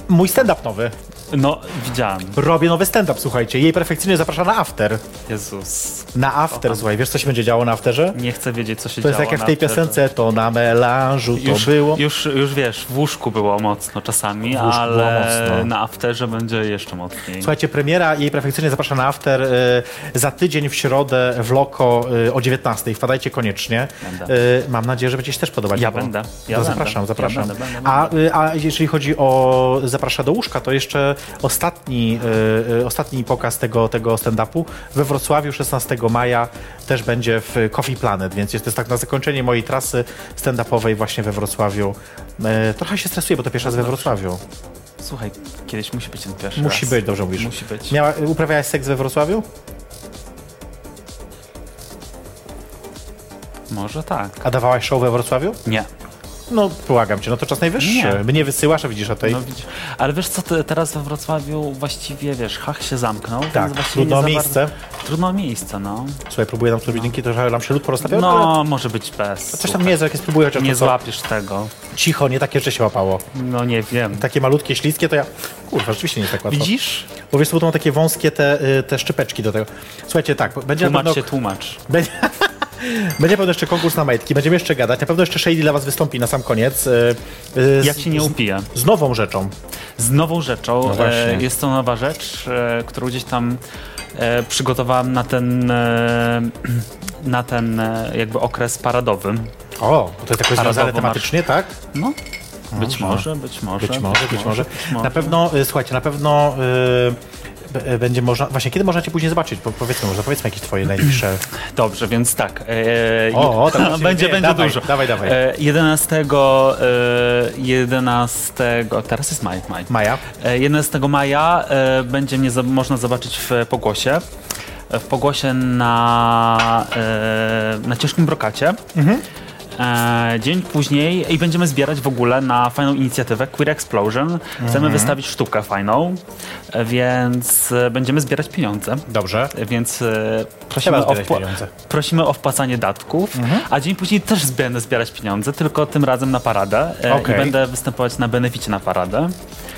Mój stand-up nowy. No, widziałem. Robię nowy stand-up, słuchajcie. Jej perfekcyjnie zaprasza na after. Jezus. Na after, słuchaj. Wiesz, co się będzie działo na afterze? Nie chcę wiedzieć, co się To jest działo tak jak w tej afterze. piosence, to na melanżu to Już, było. już, już wiesz, w łóżku było mocno czasami, ale mocno. na afterze będzie jeszcze mocniej. Słuchajcie, premiera jej perfekcyjnie zaprasza na after y, za tydzień w środę w Loko y, o 19. Wpadajcie koniecznie. Będę. Y, mam nadzieję, że będzie się też podobać. Ja bo- będę. to Ja będę. zapraszam, Ja zapraszam. będę, będę, a, y, a jeżeli chodzi o zaprasza do łóżka, to jeszcze ostatni, y, y, ostatni pokaz tego, tego stand-upu we Wrocławiu 16 maja też będzie w Coffee Planet, więc jest to jest tak na zakończenie mojej trasy stand-upowej właśnie we Wrocławiu. Y, trochę się stresuję, bo to pierwszy raz we Wrocławiu. Słuchaj, kiedyś musi być ten pierwszy Musi raz. być, dobrze mówisz. Musi być. Miała, uprawiałaś seks we Wrocławiu? Może tak. A dawałaś show we Wrocławiu? Nie. No, błagam cię, no to czas najwyższy. Nie. Mnie wysyłasz, a widzisz o tej. No, widzisz. Ale wiesz co, ty, teraz we Wrocławiu właściwie, wiesz, hach się zamknął. tak, więc właściwie trudno nie za miejsce. Bardzo... Trudno miejsce, no. Słuchaj, próbuję tam zrobić linki, to że nam się lud porozstawiał, no, ale może być bez. coś tam nie jest, jakie spróbuję chociaż Nie to, co- złapiesz tego. Cicho, nie takie rzeczy się łapało. No nie wiem. Takie malutkie, śliskie, to ja... Kurwa, rzeczywiście nie jest tak łatwo. Widzisz? Bo wiesz, to są takie wąskie te, y, te szczypeczki do tego. Słuchajcie, tak, będzie Tłumacz się, tłumacz. Będzie... Będzie pewno jeszcze konkurs na majtki, będziemy jeszcze gadać. Na pewno jeszcze Shady dla was wystąpi na sam koniec. y, Jak z- się nie z- upije. Z nową rzeczą. Z nową rzeczą. No e, jest to nowa rzecz, e, którą gdzieś tam e, przygotowałem na ten, e, na ten e, jakby okres paradowy. O, to jest jakoś związane tematycznie, tak? No, być może, być może. Być może, być może. być może. Na pewno, słuchajcie, na pewno y, będzie można. Właśnie, kiedy można cię później zobaczyć? Po, powiedzmy, może powiedzmy jakieś twoje najbliższe. Dobrze, więc tak. E, O, o, tam będzie, będzie dawaj, dużo. dawaj, dawaj. E, 11, e, 11, teraz jest maj, maj. Maja. E, 11 maja e, będzie mnie za, można zobaczyć w Pogłosie. E, W Pogłosie na, e, na Ciężkim Brokacie. E, dzień później i będziemy zbierać w ogóle na fajną inicjatywę Queer Explosion. Chcemy wystawić sztukę fajną, więc e, będziemy zbierać pieniądze. Dobrze. Więc e, prosimy, o pieniądze. prosimy o wpłacanie datków, a dzień później też będę zbierać pieniądze, tylko tym razem na paradę. E, Okej. I będę występować na beneficie na paradę.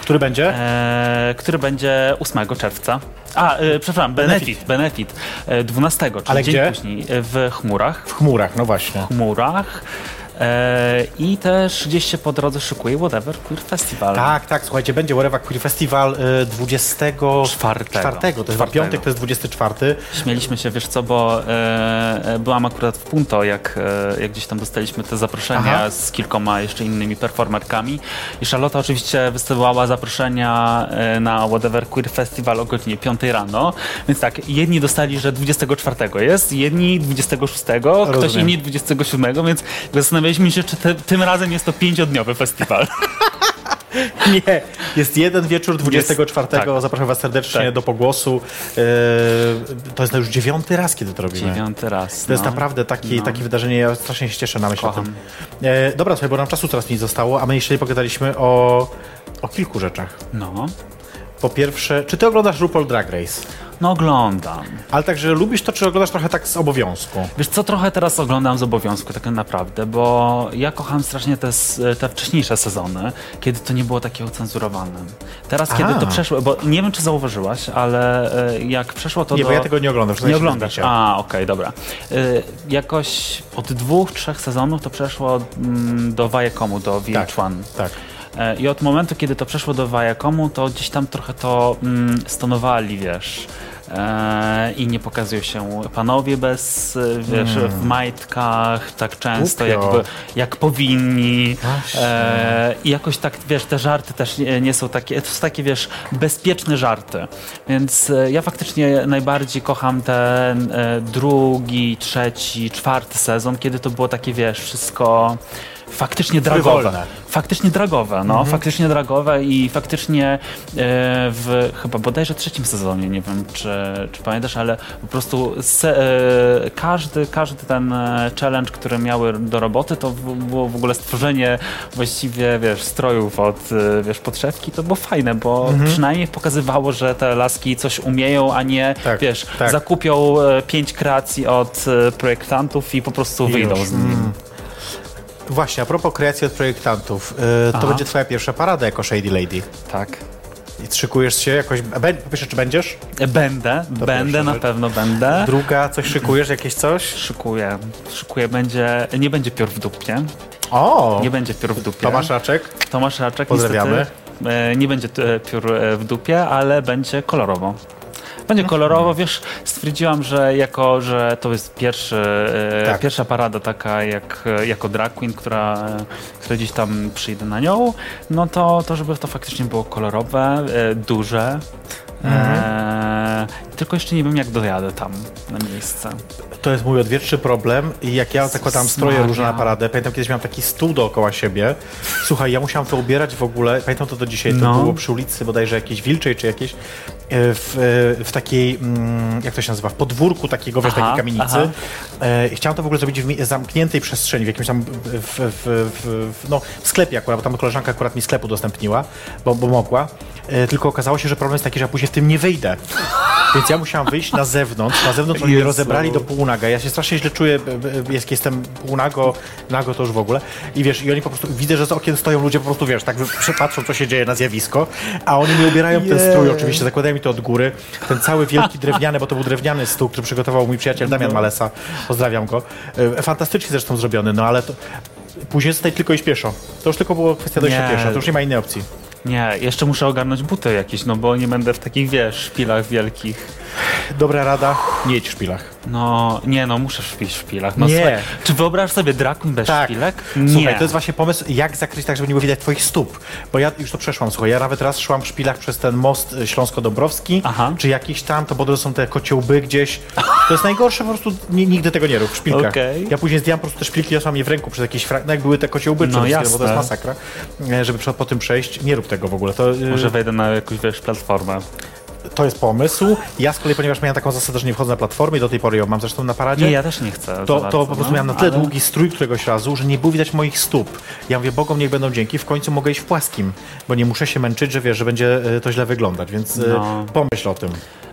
Który będzie? e, który będzie 8 czerwca. A, e, przepraszam, Benefit, Benefit, e, 12, czyli Ale dzień gdzie? później, e, w chmurach. W chmurach, no właśnie. chmurach. E, I też gdzieś się po drodze szykuje Whatever Queer Festival. Tak, tak, słuchajcie, będzie Whatever Queer Festival y, 24. Czwartego. Czwartego, to jest piątek, to jest 24. Śmieliśmy się, wiesz co, bo e, e, byłam akurat w Punto, jak, e, jak gdzieś tam dostaliśmy te zaproszenia Aha. z kilkoma jeszcze innymi performerkami. I Charlotte oczywiście wysyłała zaproszenia e, na Whatever Queer Festival o godzinie 5 rano. Więc tak, jedni dostali, że 24 jest, jedni 26, ktoś Rozumiem. inni 27, więc zastanawialiśmy się, czy te, tym razem jest to pięciodniowy festiwal. Nie, jest jeden wieczór 24. tak. Zapraszam Was serdecznie Tak. do pogłosu. Y, to jest już dziewiąty raz, kiedy to robimy. Dziewiąty raz. To jest no. naprawdę taki, No. takie wydarzenie, ja strasznie się cieszę na myśl o Kocham. tym. E, dobra, słuchaj, bo nam czasu coraz mniej zostało, a my jeszcze nie pogadaliśmy o, o kilku rzeczach. No. Po pierwsze, czy ty oglądasz RuPaul Drag Race? No oglądam. Ale także lubisz to, czy oglądasz trochę tak z obowiązku? Wiesz co, trochę teraz oglądam z obowiązku tak naprawdę, bo ja kocham strasznie te, te wcześniejsze sezony, kiedy to nie było takie ocenzurowane. Teraz, kiedy A. to przeszło, bo nie wiem, czy zauważyłaś, ale e, jak przeszło to Nie, do... bo ja tego nie oglądam. Nie bez oglądasz? A, okej, dobra. Y, jakoś od dwóch, trzech sezonów to przeszło mm, do Viacomu, do VH1. Tak. E, I od momentu, kiedy to przeszło do Viacomu, to gdzieś tam trochę to mm, stonowali, wiesz. E, I nie pokazują się panowie bez, e, wiesz, w majtkach tak często, jakby, jak powinni. E, I jakoś tak, wiesz, te żarty też nie, nie są takie, to są takie, wiesz, bezpieczne żarty. Więc e, ja faktycznie najbardziej kocham ten e, drugi, trzeci, czwarty sezon, kiedy to było takie, wiesz, wszystko faktycznie dragowe. Frywolne. Faktycznie dragowe, no, faktycznie dragowe i faktycznie e, w chyba bodajże trzecim sezonie, nie wiem czy, czy pamiętasz, ale po prostu se, e, każdy, każdy ten e, challenge, który miały do roboty, to było w ogóle stworzenie właściwie, wiesz, strojów od, wiesz, podszewki, to było fajne, bo przynajmniej pokazywało, że te laski coś umieją, a nie, Tak, wiesz, tak. zakupią pięć kreacji od projektantów i po prostu I wyjdą już. z. Mm. Właśnie, a propos kreacji od projektantów, y, to będzie twoja pierwsza parada jako Shady Lady. Tak. I szykujesz się jakoś, be- po pierwsze, czy będziesz? Będę, będę, proszę, na że- pewno będę. Druga, coś szykujesz, jakieś coś? Szykuję, szykuję, będzie, nie będzie piór w dupie, O! nie będzie piór w dupie. Tomasz Raczek? Tomasz Raczek, Pozdrawiamy. niestety, nie będzie e, piór e, w dupie, ale będzie kolorowo. Będzie kolorowo, wiesz, stwierdziłam, że jako, że to jest pierwszy, e, Tak. pierwsza parada taka jak, jako drag queen, która, która gdzieś tam przyjdę na nią, no to, to żeby to faktycznie było kolorowe, e, duże. E, tylko jeszcze nie wiem, jak dojadę tam na miejsce. To jest mój odwieczny problem i jak ja zakładam stroje różne na paradę, pamiętam kiedyś miałem taki stół dookoła siebie. Słuchaj, ja musiałam to ubierać w ogóle, pamiętam to do dzisiaj, to No. było przy ulicy bodajże jakiejś Wilczej czy jakieś, e, w, e, w takiej, mm, jak to się nazywa, w podwórku takiego, wiesz, Aha, takiej kamienicy. E, chciałam to w ogóle zrobić w zamkniętej przestrzeni, w jakimś tam, w, w, w, w, no, w sklepie akurat, bo tam koleżanka akurat mi sklepu udostępniła, bo, bo mogła. E, tylko okazało się, że problem jest taki, że ja później w tym nie wyjdę. Więc ja musiałam wyjść na zewnątrz. Na zewnątrz oni mnie rozebrali do półnaga. Ja się strasznie źle czuję, jak jestem półnago, nago to już w ogóle. I wiesz, i oni po prostu, widzę, że z okien stoją ludzie po prostu, wiesz, tak patrzą, co się dzieje na zjawisko, a oni mi ubierają ten strój oczywiście, zakładają mi to od góry. Ten cały wielki drewniany, bo to był drewniany stół, który przygotował mój przyjaciel Damian Malesa. Pozdrawiam go. E, Fantastycznie zresztą zrobiony, no ale to... Później zostaje tylko iść pieszo. To już tylko było kwestia dojścia Nie. pieszo, to już nie ma innej opcji. Nie, jeszcze muszę ogarnąć buty jakieś, no bo nie będę w takich, wiesz, szpilach wielkich. Dobra rada, nie jedź w szpilach. No, nie no, muszę szpić w szpilach. No, Nie. słuchaj, czy wyobrażasz sobie drag queen bez Tak. szpilek? Nie. Słuchaj, to jest właśnie pomysł, jak zakryć tak, żeby nie było widać twoich stóp. Bo ja już to przeszłam, słuchaj, ja nawet raz szłam w szpilach przez ten most y, Śląsko-Dąbrowski, Aha. czy jakiś tam, to po drodze są te kociołby gdzieś. To jest najgorsze, po prostu ni- nigdy tego nie rób w szpilkach. Okej. Ja później zdjęłam po prostu te szpilki, niosłam je w ręku przez jakiś frak, no jak były te kociołby, No wszystkim, bo to jest masakra, e, żeby po tym przejść. Nie rób tego w ogóle, to, y, Może wejdę na jakąś, wiesz, platformę. To jest pomysł. Ja z kolei, ponieważ miałem taką zasadę, że nie wchodzę na platformę i do tej pory ją mam zresztą na paradzie, Nie, ja też nie chcę. to, bardzo, to po prostu no, miałem na tyle ale- długi strój któregoś razu, że nie było widać moich stóp. Ja mówię, Bogom niech będą dzięki, w końcu mogę iść w płaskim, bo nie muszę się męczyć, że wiesz, że będzie e, to źle wyglądać, więc e, No. pomyśl o tym.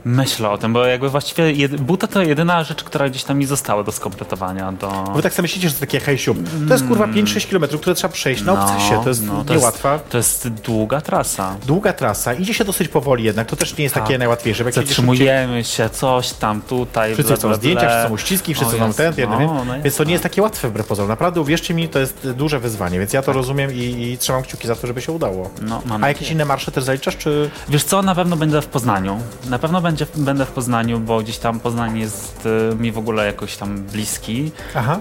Myślę o tym, bo jakby właściwie jedy, buta to jedyna rzecz, która gdzieś tam mi została do skompletowania. Do... Wy tak sobie myślicie, że to takie hej siup. To jest kurwa 5-6 km, które trzeba przejść na obcesie. To jest no, niełatwa. Jest, to jest długa trasa. Długa trasa, idzie się dosyć powoli jednak, to też nie jest Tak. takie najłatwiejsze. jak Zatrzymujemy się, coś tam, tutaj. Wszyscy chcą zdjęcia, wszyscy są uściski, wszyscy jest, ten, jeden, no, no Więc jest to nie tak. jest takie łatwe wbrew pozorom. Naprawdę uwierzcie mi, to jest duże wyzwanie, więc ja to rozumiem i, i trzymam kciuki za to, żeby się udało. No, mam A jakieś inne marsze też zaliczasz, czy... Wiesz co, na pewno będę w Poznaniu. Na pewno będzie, będę w Poznaniu, bo gdzieś tam Poznań jest y, mi w ogóle jakoś tam bliski. Aha.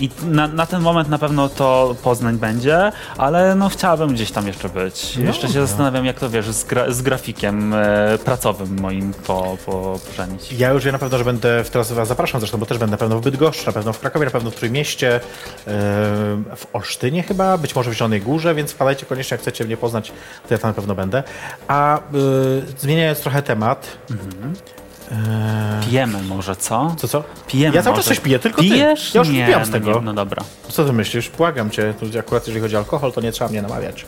I na, na ten moment na pewno to Poznań będzie, ale no chciałabym gdzieś tam jeszcze być. No jeszcze się dobra. zastanawiam, jak to wiesz, z, gra, z grafikiem e, pracowym moim po, po, pożenić. Ja już wiem na pewno, że będę, teraz was zapraszam zresztą, bo też będę na pewno w Bydgoszczy, na pewno w Krakowie, na pewno w Trójmieście, yy, w Olsztynie chyba, być może w Zielonej Górze, więc wpadajcie koniecznie, jak chcecie mnie poznać, to ja tam na pewno będę. A yy, zmieniając trochę temat, Pijemy może, co? co co? Pijemy Ja cały czas może. coś piję, tylko ty. Pijesz? Ja już nie, wypiłam z no tego. Nie, no dobra. Co ty myślisz? Błagam cię, akurat jeżeli chodzi o alkohol, to nie trzeba mnie namawiać.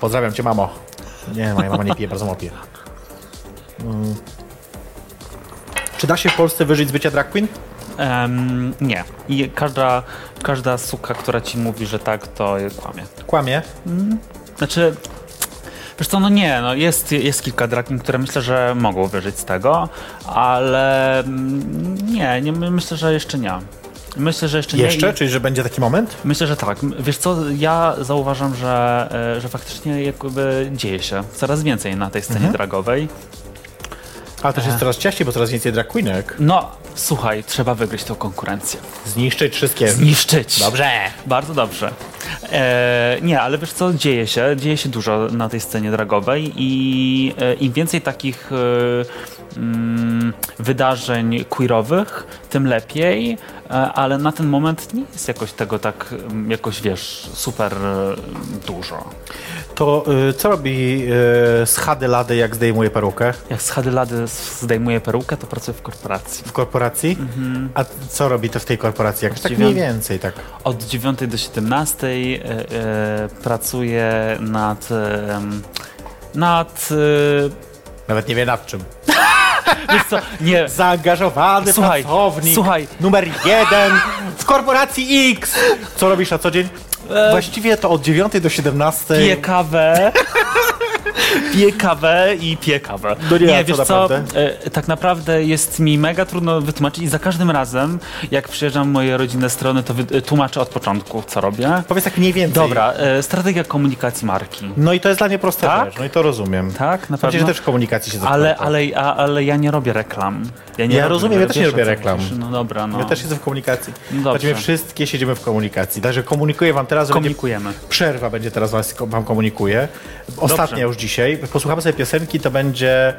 Pozdrawiam cię, mamo. Nie, moja mama nie pije, bardzo mało pije. Mm. Czy da się w Polsce wyżyć z bycia drag queen? Em, nie. I każda, każda suka, która ci mówi, że tak, to kłamie. Kłamie. Znaczy, wiesz co, no nie, no jest, jest kilka drakin, które myślę, że mogą wyżyć z tego, ale mm, nie, nie myślę, że jeszcze nie. Myślę, że jeszcze nie. Jeszcze? Czyli, że będzie taki moment? Myślę, że tak. Wiesz co, ja zauważam, że, e, że faktycznie jakby dzieje się coraz więcej na tej scenie Mhm. dragowej. Ale też jest coraz ciaściej, bo coraz więcej drag queenek. No, słuchaj, trzeba wygrać tą konkurencję. Zniszczyć wszystkie. Zniszczyć. Dobrze. Bardzo dobrze. E, nie, ale wiesz co, dzieje się, dzieje się dużo na tej scenie dragowej i e, im więcej takich e, wydarzeń queerowych, tym lepiej, e, ale na ten moment nie jest jakoś tego tak, mm, jakoś wiesz, super e, dużo. To y, co robi z Hady Lady, jak zdejmuje perukę Jak z Hadylady zdejmuje perukę, to pracuje w korporacji. w korporacji? A co robi to w tej korporacji? Jak tak Dziewią- mniej więcej, tak. Od 9 do 17 e, e, pracuje nad, e, nad e, Nawet nie wie nad czym. Wiesz co, nie, Zaangażowany Słuchaj, pracownik. słuchaj. Numer jeden w korporacji X. Co robisz na co dzień? Właściwie to od 9 do 17. piję kawę. Piję kawę i piję kawę. No nie, co wiesz naprawdę? co, e, tak naprawdę jest mi mega trudno wytłumaczyć i za każdym razem, jak przyjeżdżam moje rodzinne strony, to wy- tłumaczę od początku, co robię. Powiedz tak mniej więcej. Dobra, e, strategia komunikacji marki. No i to jest dla mnie prosta Tak? rzecz, no i to rozumiem. Tak, na Znaczy, że pewno. też w komunikacji się Ale, ale, a, ale ja nie robię reklam. nie Ja robię, rozumiem, ja też nie robię reklam. No dobra, no. Ja też siedzę w komunikacji. Dobrze. Znaczy, my wszystkie siedzimy w komunikacji. Także komunikuję wam teraz, że będzie Komunikujemy. przerwa będzie teraz was, wam komunikuję. Ostatnia Dobrze. Już dzisiaj. Posłuchamy sobie piosenki, to będzie...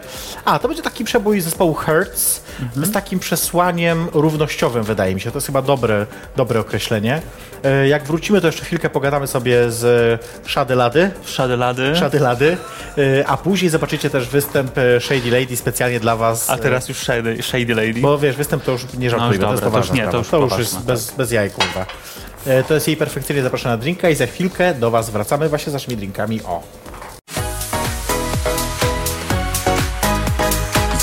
A, to będzie taki przebój zespołu Hertz Mhm. z takim przesłaniem równościowym, wydaje mi się. To jest chyba dobre, dobre określenie. E, Jak wrócimy, to jeszcze chwilkę pogadamy sobie z Shady Lady. Szadylady. Shady Lady. E, A później zobaczycie też występ e, Shady Lady specjalnie dla was. A teraz już Shady, shady Lady. Bo wiesz, występ to już nie żartujmy, No już to jest dobra, to już nie, to już to już jest tak. bez, bez jaj, kurwa. To jest jej perfekcyjnie zapraszana na drinka i za chwilkę do was wracamy właśnie z naszymi drinkami. O.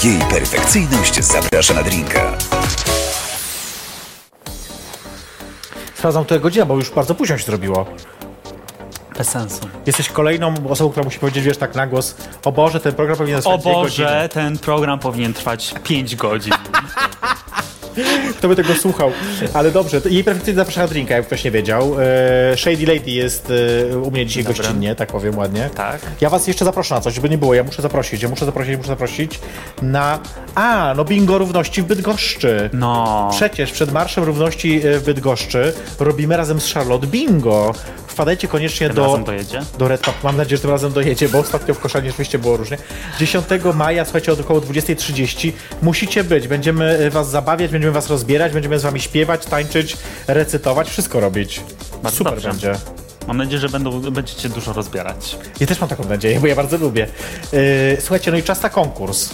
Jej perfekcyjność zaprasza na drinka. Sprawdzam tutaj godzinę, bo już bardzo późno się zrobiło. Bez sensu. Jesteś kolejną osobą, która musi powiedzieć, wiesz, tak na głos, o Boże, ten program powinien O trwać dwie Boże, godziny. ten program powinien trwać 5 godzin. Kto by tego słuchał? Ale dobrze, jej perfekcyjnie zapraszana na drinka, jak ktoś nie wiedział. E, Shady Lady jest e, u mnie dzisiaj Dobra. gościnnie, tak powiem ładnie. Tak. Ja was jeszcze zaproszę na coś, żeby nie było. Ja muszę zaprosić, ja muszę zaprosić, muszę zaprosić na... A, no bingo równości w Bydgoszczy. No. Przecież przed Marszem Równości e, w Bydgoszczy robimy razem z Charlotte bingo. Wpadajcie koniecznie Tym do... Do Red. Mam nadzieję, że tym razem dojedzie, bo ostatnio w Koszalinie rzeczywiście było różnie. 10 maja, słuchajcie, od około 20.30 musicie być. Będziemy e, was zabawiać, będziemy was rozbierać, będziemy z wami śpiewać, tańczyć, recytować, wszystko robić. Bardzo Super dobrze. będzie. Mam nadzieję, że będą, będziecie dużo rozbierać. Ja też mam taką nadzieję, bo ja bardzo lubię. Yy, słuchajcie, no i czas na konkurs.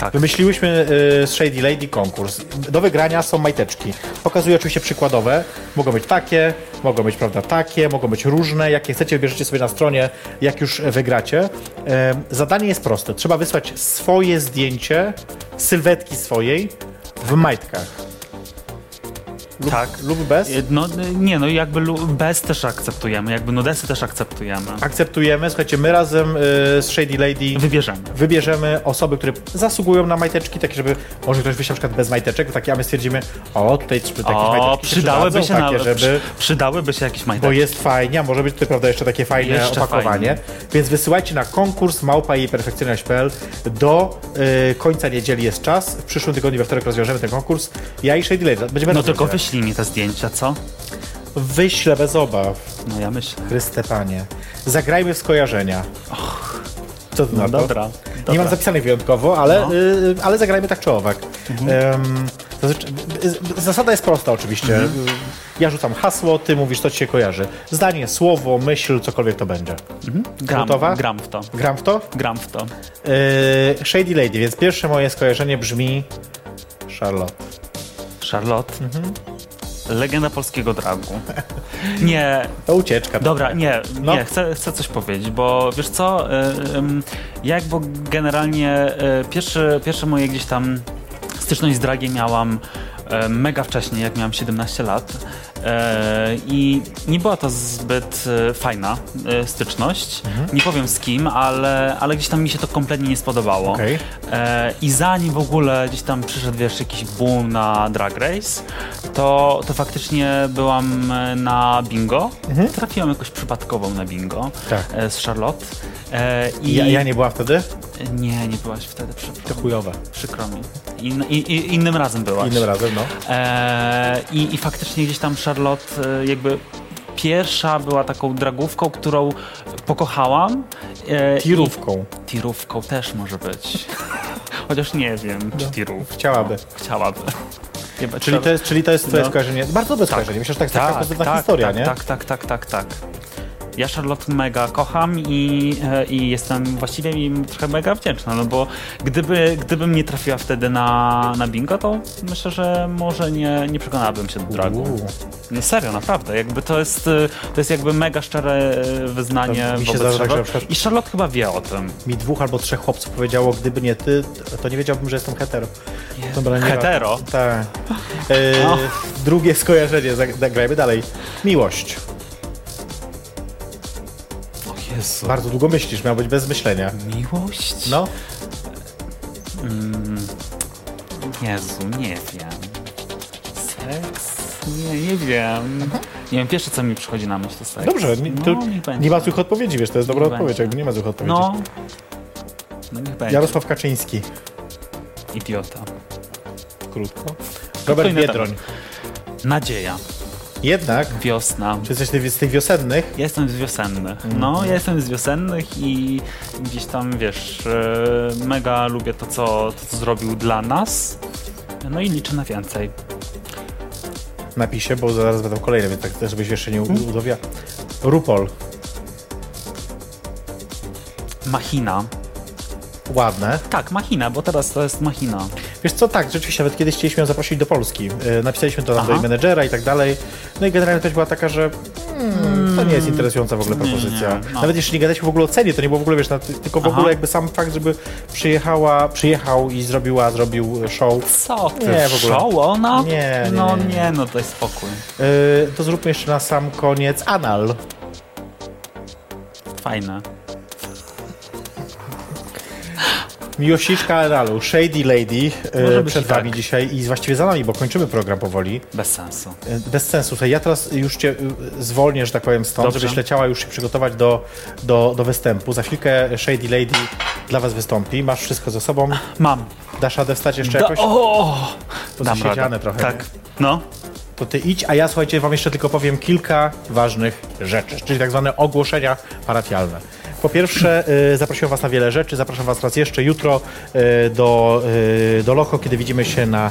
Tak. Wymyśliłyśmy y, Shady Lady konkurs. Do wygrania są majteczki. Pokazuję oczywiście przykładowe. Mogą być takie, mogą być prawda takie, mogą być różne. Jakie chcecie, wybierzecie sobie na stronie, jak już wygracie. E, zadanie jest proste. Trzeba wysłać swoje zdjęcie, sylwetki swojej w majtkach. Lub, Tak. Lub bez. No y, nie, no jakby bez też akceptujemy, jakby nudesy też akceptujemy. Akceptujemy. Słuchajcie, my razem y, z Shady Lady Wybierzemy. wybierzemy osoby, które zasługują na majteczki, takie, żeby może ktoś wyjść na przykład bez majteczek, takie, a my stwierdzimy, o, tutaj trzy- takie O, majteczki się przydałyby przydadzą, się, takie, na, żeby... przy, przydałyby się jakieś Bo majteczki. jest fajnie, a może być tutaj, prawda, jeszcze takie fajne Jeszcze opakowanie. Więc wysyłajcie na konkurs małpa i perfekcjonalność.pl. Do y, końca niedzieli jest czas. W przyszłym tygodniu we wtorek rozwiążemy ten konkurs. Ja i Shady Lady. Będziemy No tylko wybierać. Wyślij mi te zdjęcia, co? Wyślę bez obaw. No ja myślę. Chryste Panie. Zagrajmy w skojarzenia. Co ty na to? No dobra. Nie mam dobra. zapisanych wyjątkowo, ale, No. y, ale zagrajmy tak czy owak. To znaczy, y, zasada jest prosta oczywiście. Y, Ja rzucam hasło, ty mówisz, co ci się kojarzy. Zdanie, słowo, myśl, cokolwiek to będzie. Gram, Gotowa? gram w to. Gram w to? Gram w to. Y, Shady Lady, więc pierwsze moje skojarzenie brzmi Charlotte. Charlotte. Legenda polskiego dragu. Nie, To ucieczka. dobra, nie, No. nie, chcę, chcę coś powiedzieć, bo wiesz co, y, ja jakby generalnie y, pierwsze, pierwsze moje gdzieś tam styczność z dragiem miałam y, mega wcześnie, jak miałam 17 lat. Y, I nie była to zbyt y, fajna y, styczność. Nie powiem z kim, ale, ale gdzieś tam mi się to kompletnie nie spodobało. E, I zanim w ogóle gdzieś tam przyszedł wiesz, jakiś boom na Drag Race, to, to faktycznie byłam e, na bingo. Trafiłam jakoś przypadkowo na bingo Tak. e, z Charlotte. E, i Ja, ja nie byłam wtedy? nie, nie byłaś wtedy, przykro, To chujowe. przykro mi. In, i, innym razem byłaś. Innym razem, no. E, i, I faktycznie gdzieś tam Charlotte e, jakby pierwsza była taką dragówką, którą pokochałam. E, i- Tirówką. Tirówką też może być. Chociaż nie wiem, czy tirów. Chciałaby. Chciałaby. Chyba Czyli to jest, czyli to jest twoje No. skojarzenie. Bardzo dobre skojarzenie. Myślę, że tak, taka pozytywna historia, tak, nie? Tak, tak, tak, tak, tak. Ja Charlotte mega kocham i, e, i jestem właściwie im trochę mega wdzięczna, no bo gdyby, gdybym nie trafiła wtedy na, na bingo, to myślę, że może nie, nie przekonałabym się do dragu. No serio, naprawdę. Jakby to jest, e, to jest jakby mega szczere e, wyznanie To mi się wobec Charlotte. przykład- I Charlotte chyba wie o tym. Mi dwóch albo trzech chłopców powiedziało, gdyby nie ty, to nie wiedziałbym, że jestem hetero. Dobra, nie Hetero? Tak. E, O. drugie skojarzenie, zag- zagrajmy dalej. Miłość. Jezu. Bardzo długo myślisz, miał być bez myślenia. Miłość? No, Jezu, nie wiem. Seks? Nie, nie wiem. Nie wiem, pierwsze co mi przychodzi na myśl to seks. dobrze, nie, no, będzie. nie ma złych odpowiedzi, wiesz, to jest dobra Niech odpowiedź, będzie. jakby nie ma złych odpowiedzi. No. No niech będzie. Jarosław Kaczyński, Idiota. krótko. Robert Biedroń. Nadzieja. Jednak, Wiosna. czy jesteś z tych wiosennych? Ja jestem z wiosennych. Mhm. No, ja jestem z wiosennych i gdzieś tam, wiesz, e, mega lubię to co, to, co zrobił dla nas. No i liczę na więcej. Napiszę, bo zaraz będą kolejne, więc tak też żebyś jeszcze nie Hmm? udowia. Rupol, Machina. ładne. Tak, machina, bo teraz to jest machina. Wiesz co, tak, rzeczywiście, nawet kiedyś chcieliśmy ją zaprosić do Polski. E, Napisaliśmy to do jej menedżera i tak dalej. No i generalnie odpowiedź była taka, że mm, to nie jest interesująca w ogóle Nie, nie, propozycja. nie, no. Nawet jeśli nie gadaliśmy w ogóle o cenie, to nie było w ogóle, wiesz, tylko w Aha. ogóle jakby sam fakt, żeby przyjechała, przyjechał i zrobiła, zrobił show. Co ty? Nie, w ogóle. Show ona? Nie, nie, No nie, no daj spokój. E, to zróbmy jeszcze na sam koniec Anal. Fajne. Miłośniczka Analu, Shady Lady e, przed i tak. wami dzisiaj i właściwie za nami, bo kończymy program powoli. Bez sensu. E, Bez sensu. Słuchaj, ja teraz już cię y, zwolnię, że tak powiem, stąd, Dobrze. żebyś leciała już się przygotować do, do, do występu. Za chwilkę Shady Lady dla was wystąpi. Masz wszystko ze sobą. Mam. Dasz radę wstać jeszcze Da- jakoś? o! To Dam siedziane radę. trochę, Tak. No. To ty idź, a ja słuchajcie, wam jeszcze tylko powiem kilka ważnych rzeczy, czyli tak zwane ogłoszenia parafialne. Po pierwsze, y, zaprosiłem was na wiele rzeczy. Zapraszam was raz jeszcze jutro y, do, y, do Locho, kiedy widzimy się na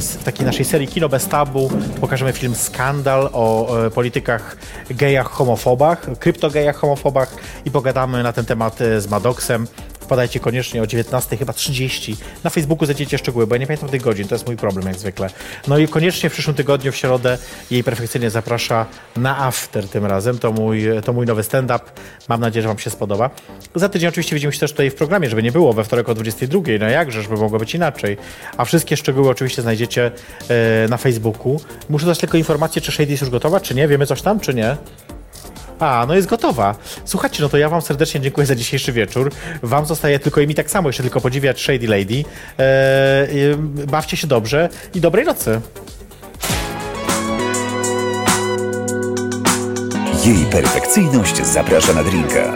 w takiej naszej serii Kino bez tabu. Pokażemy film Skandal o politykach gejach, homofobach, kryptogejach, homofobach i pogadamy na ten temat z Maddoxem. Wpadajcie koniecznie o 19, chyba 30. Na Facebooku znajdziecie szczegóły, bo ja nie pamiętam tych godzin, to jest mój problem jak zwykle. No i koniecznie w przyszłym tygodniu, w środę, jej perfekcyjnie zaprasza na after tym razem. To mój, to mój nowy stand-up. Mam nadzieję, że Wam się spodoba. Za tydzień oczywiście widzimy się też tutaj w programie, żeby nie było we wtorek o 22. No jakże, żeby mogło być inaczej. A wszystkie szczegóły oczywiście znajdziecie e, na Facebooku. Muszę dać tylko informację, czy Shady jest już gotowa, czy nie. Wiemy coś tam, czy nie? A, no jest gotowa. Słuchajcie, no to ja wam serdecznie dziękuję za dzisiejszy wieczór. Wam zostaje tylko i mi tak samo jeszcze tylko podziwiać Shady Lady. Eee, bawcie się dobrze i dobrej nocy. Jej perfekcyjność zaprasza na drinka.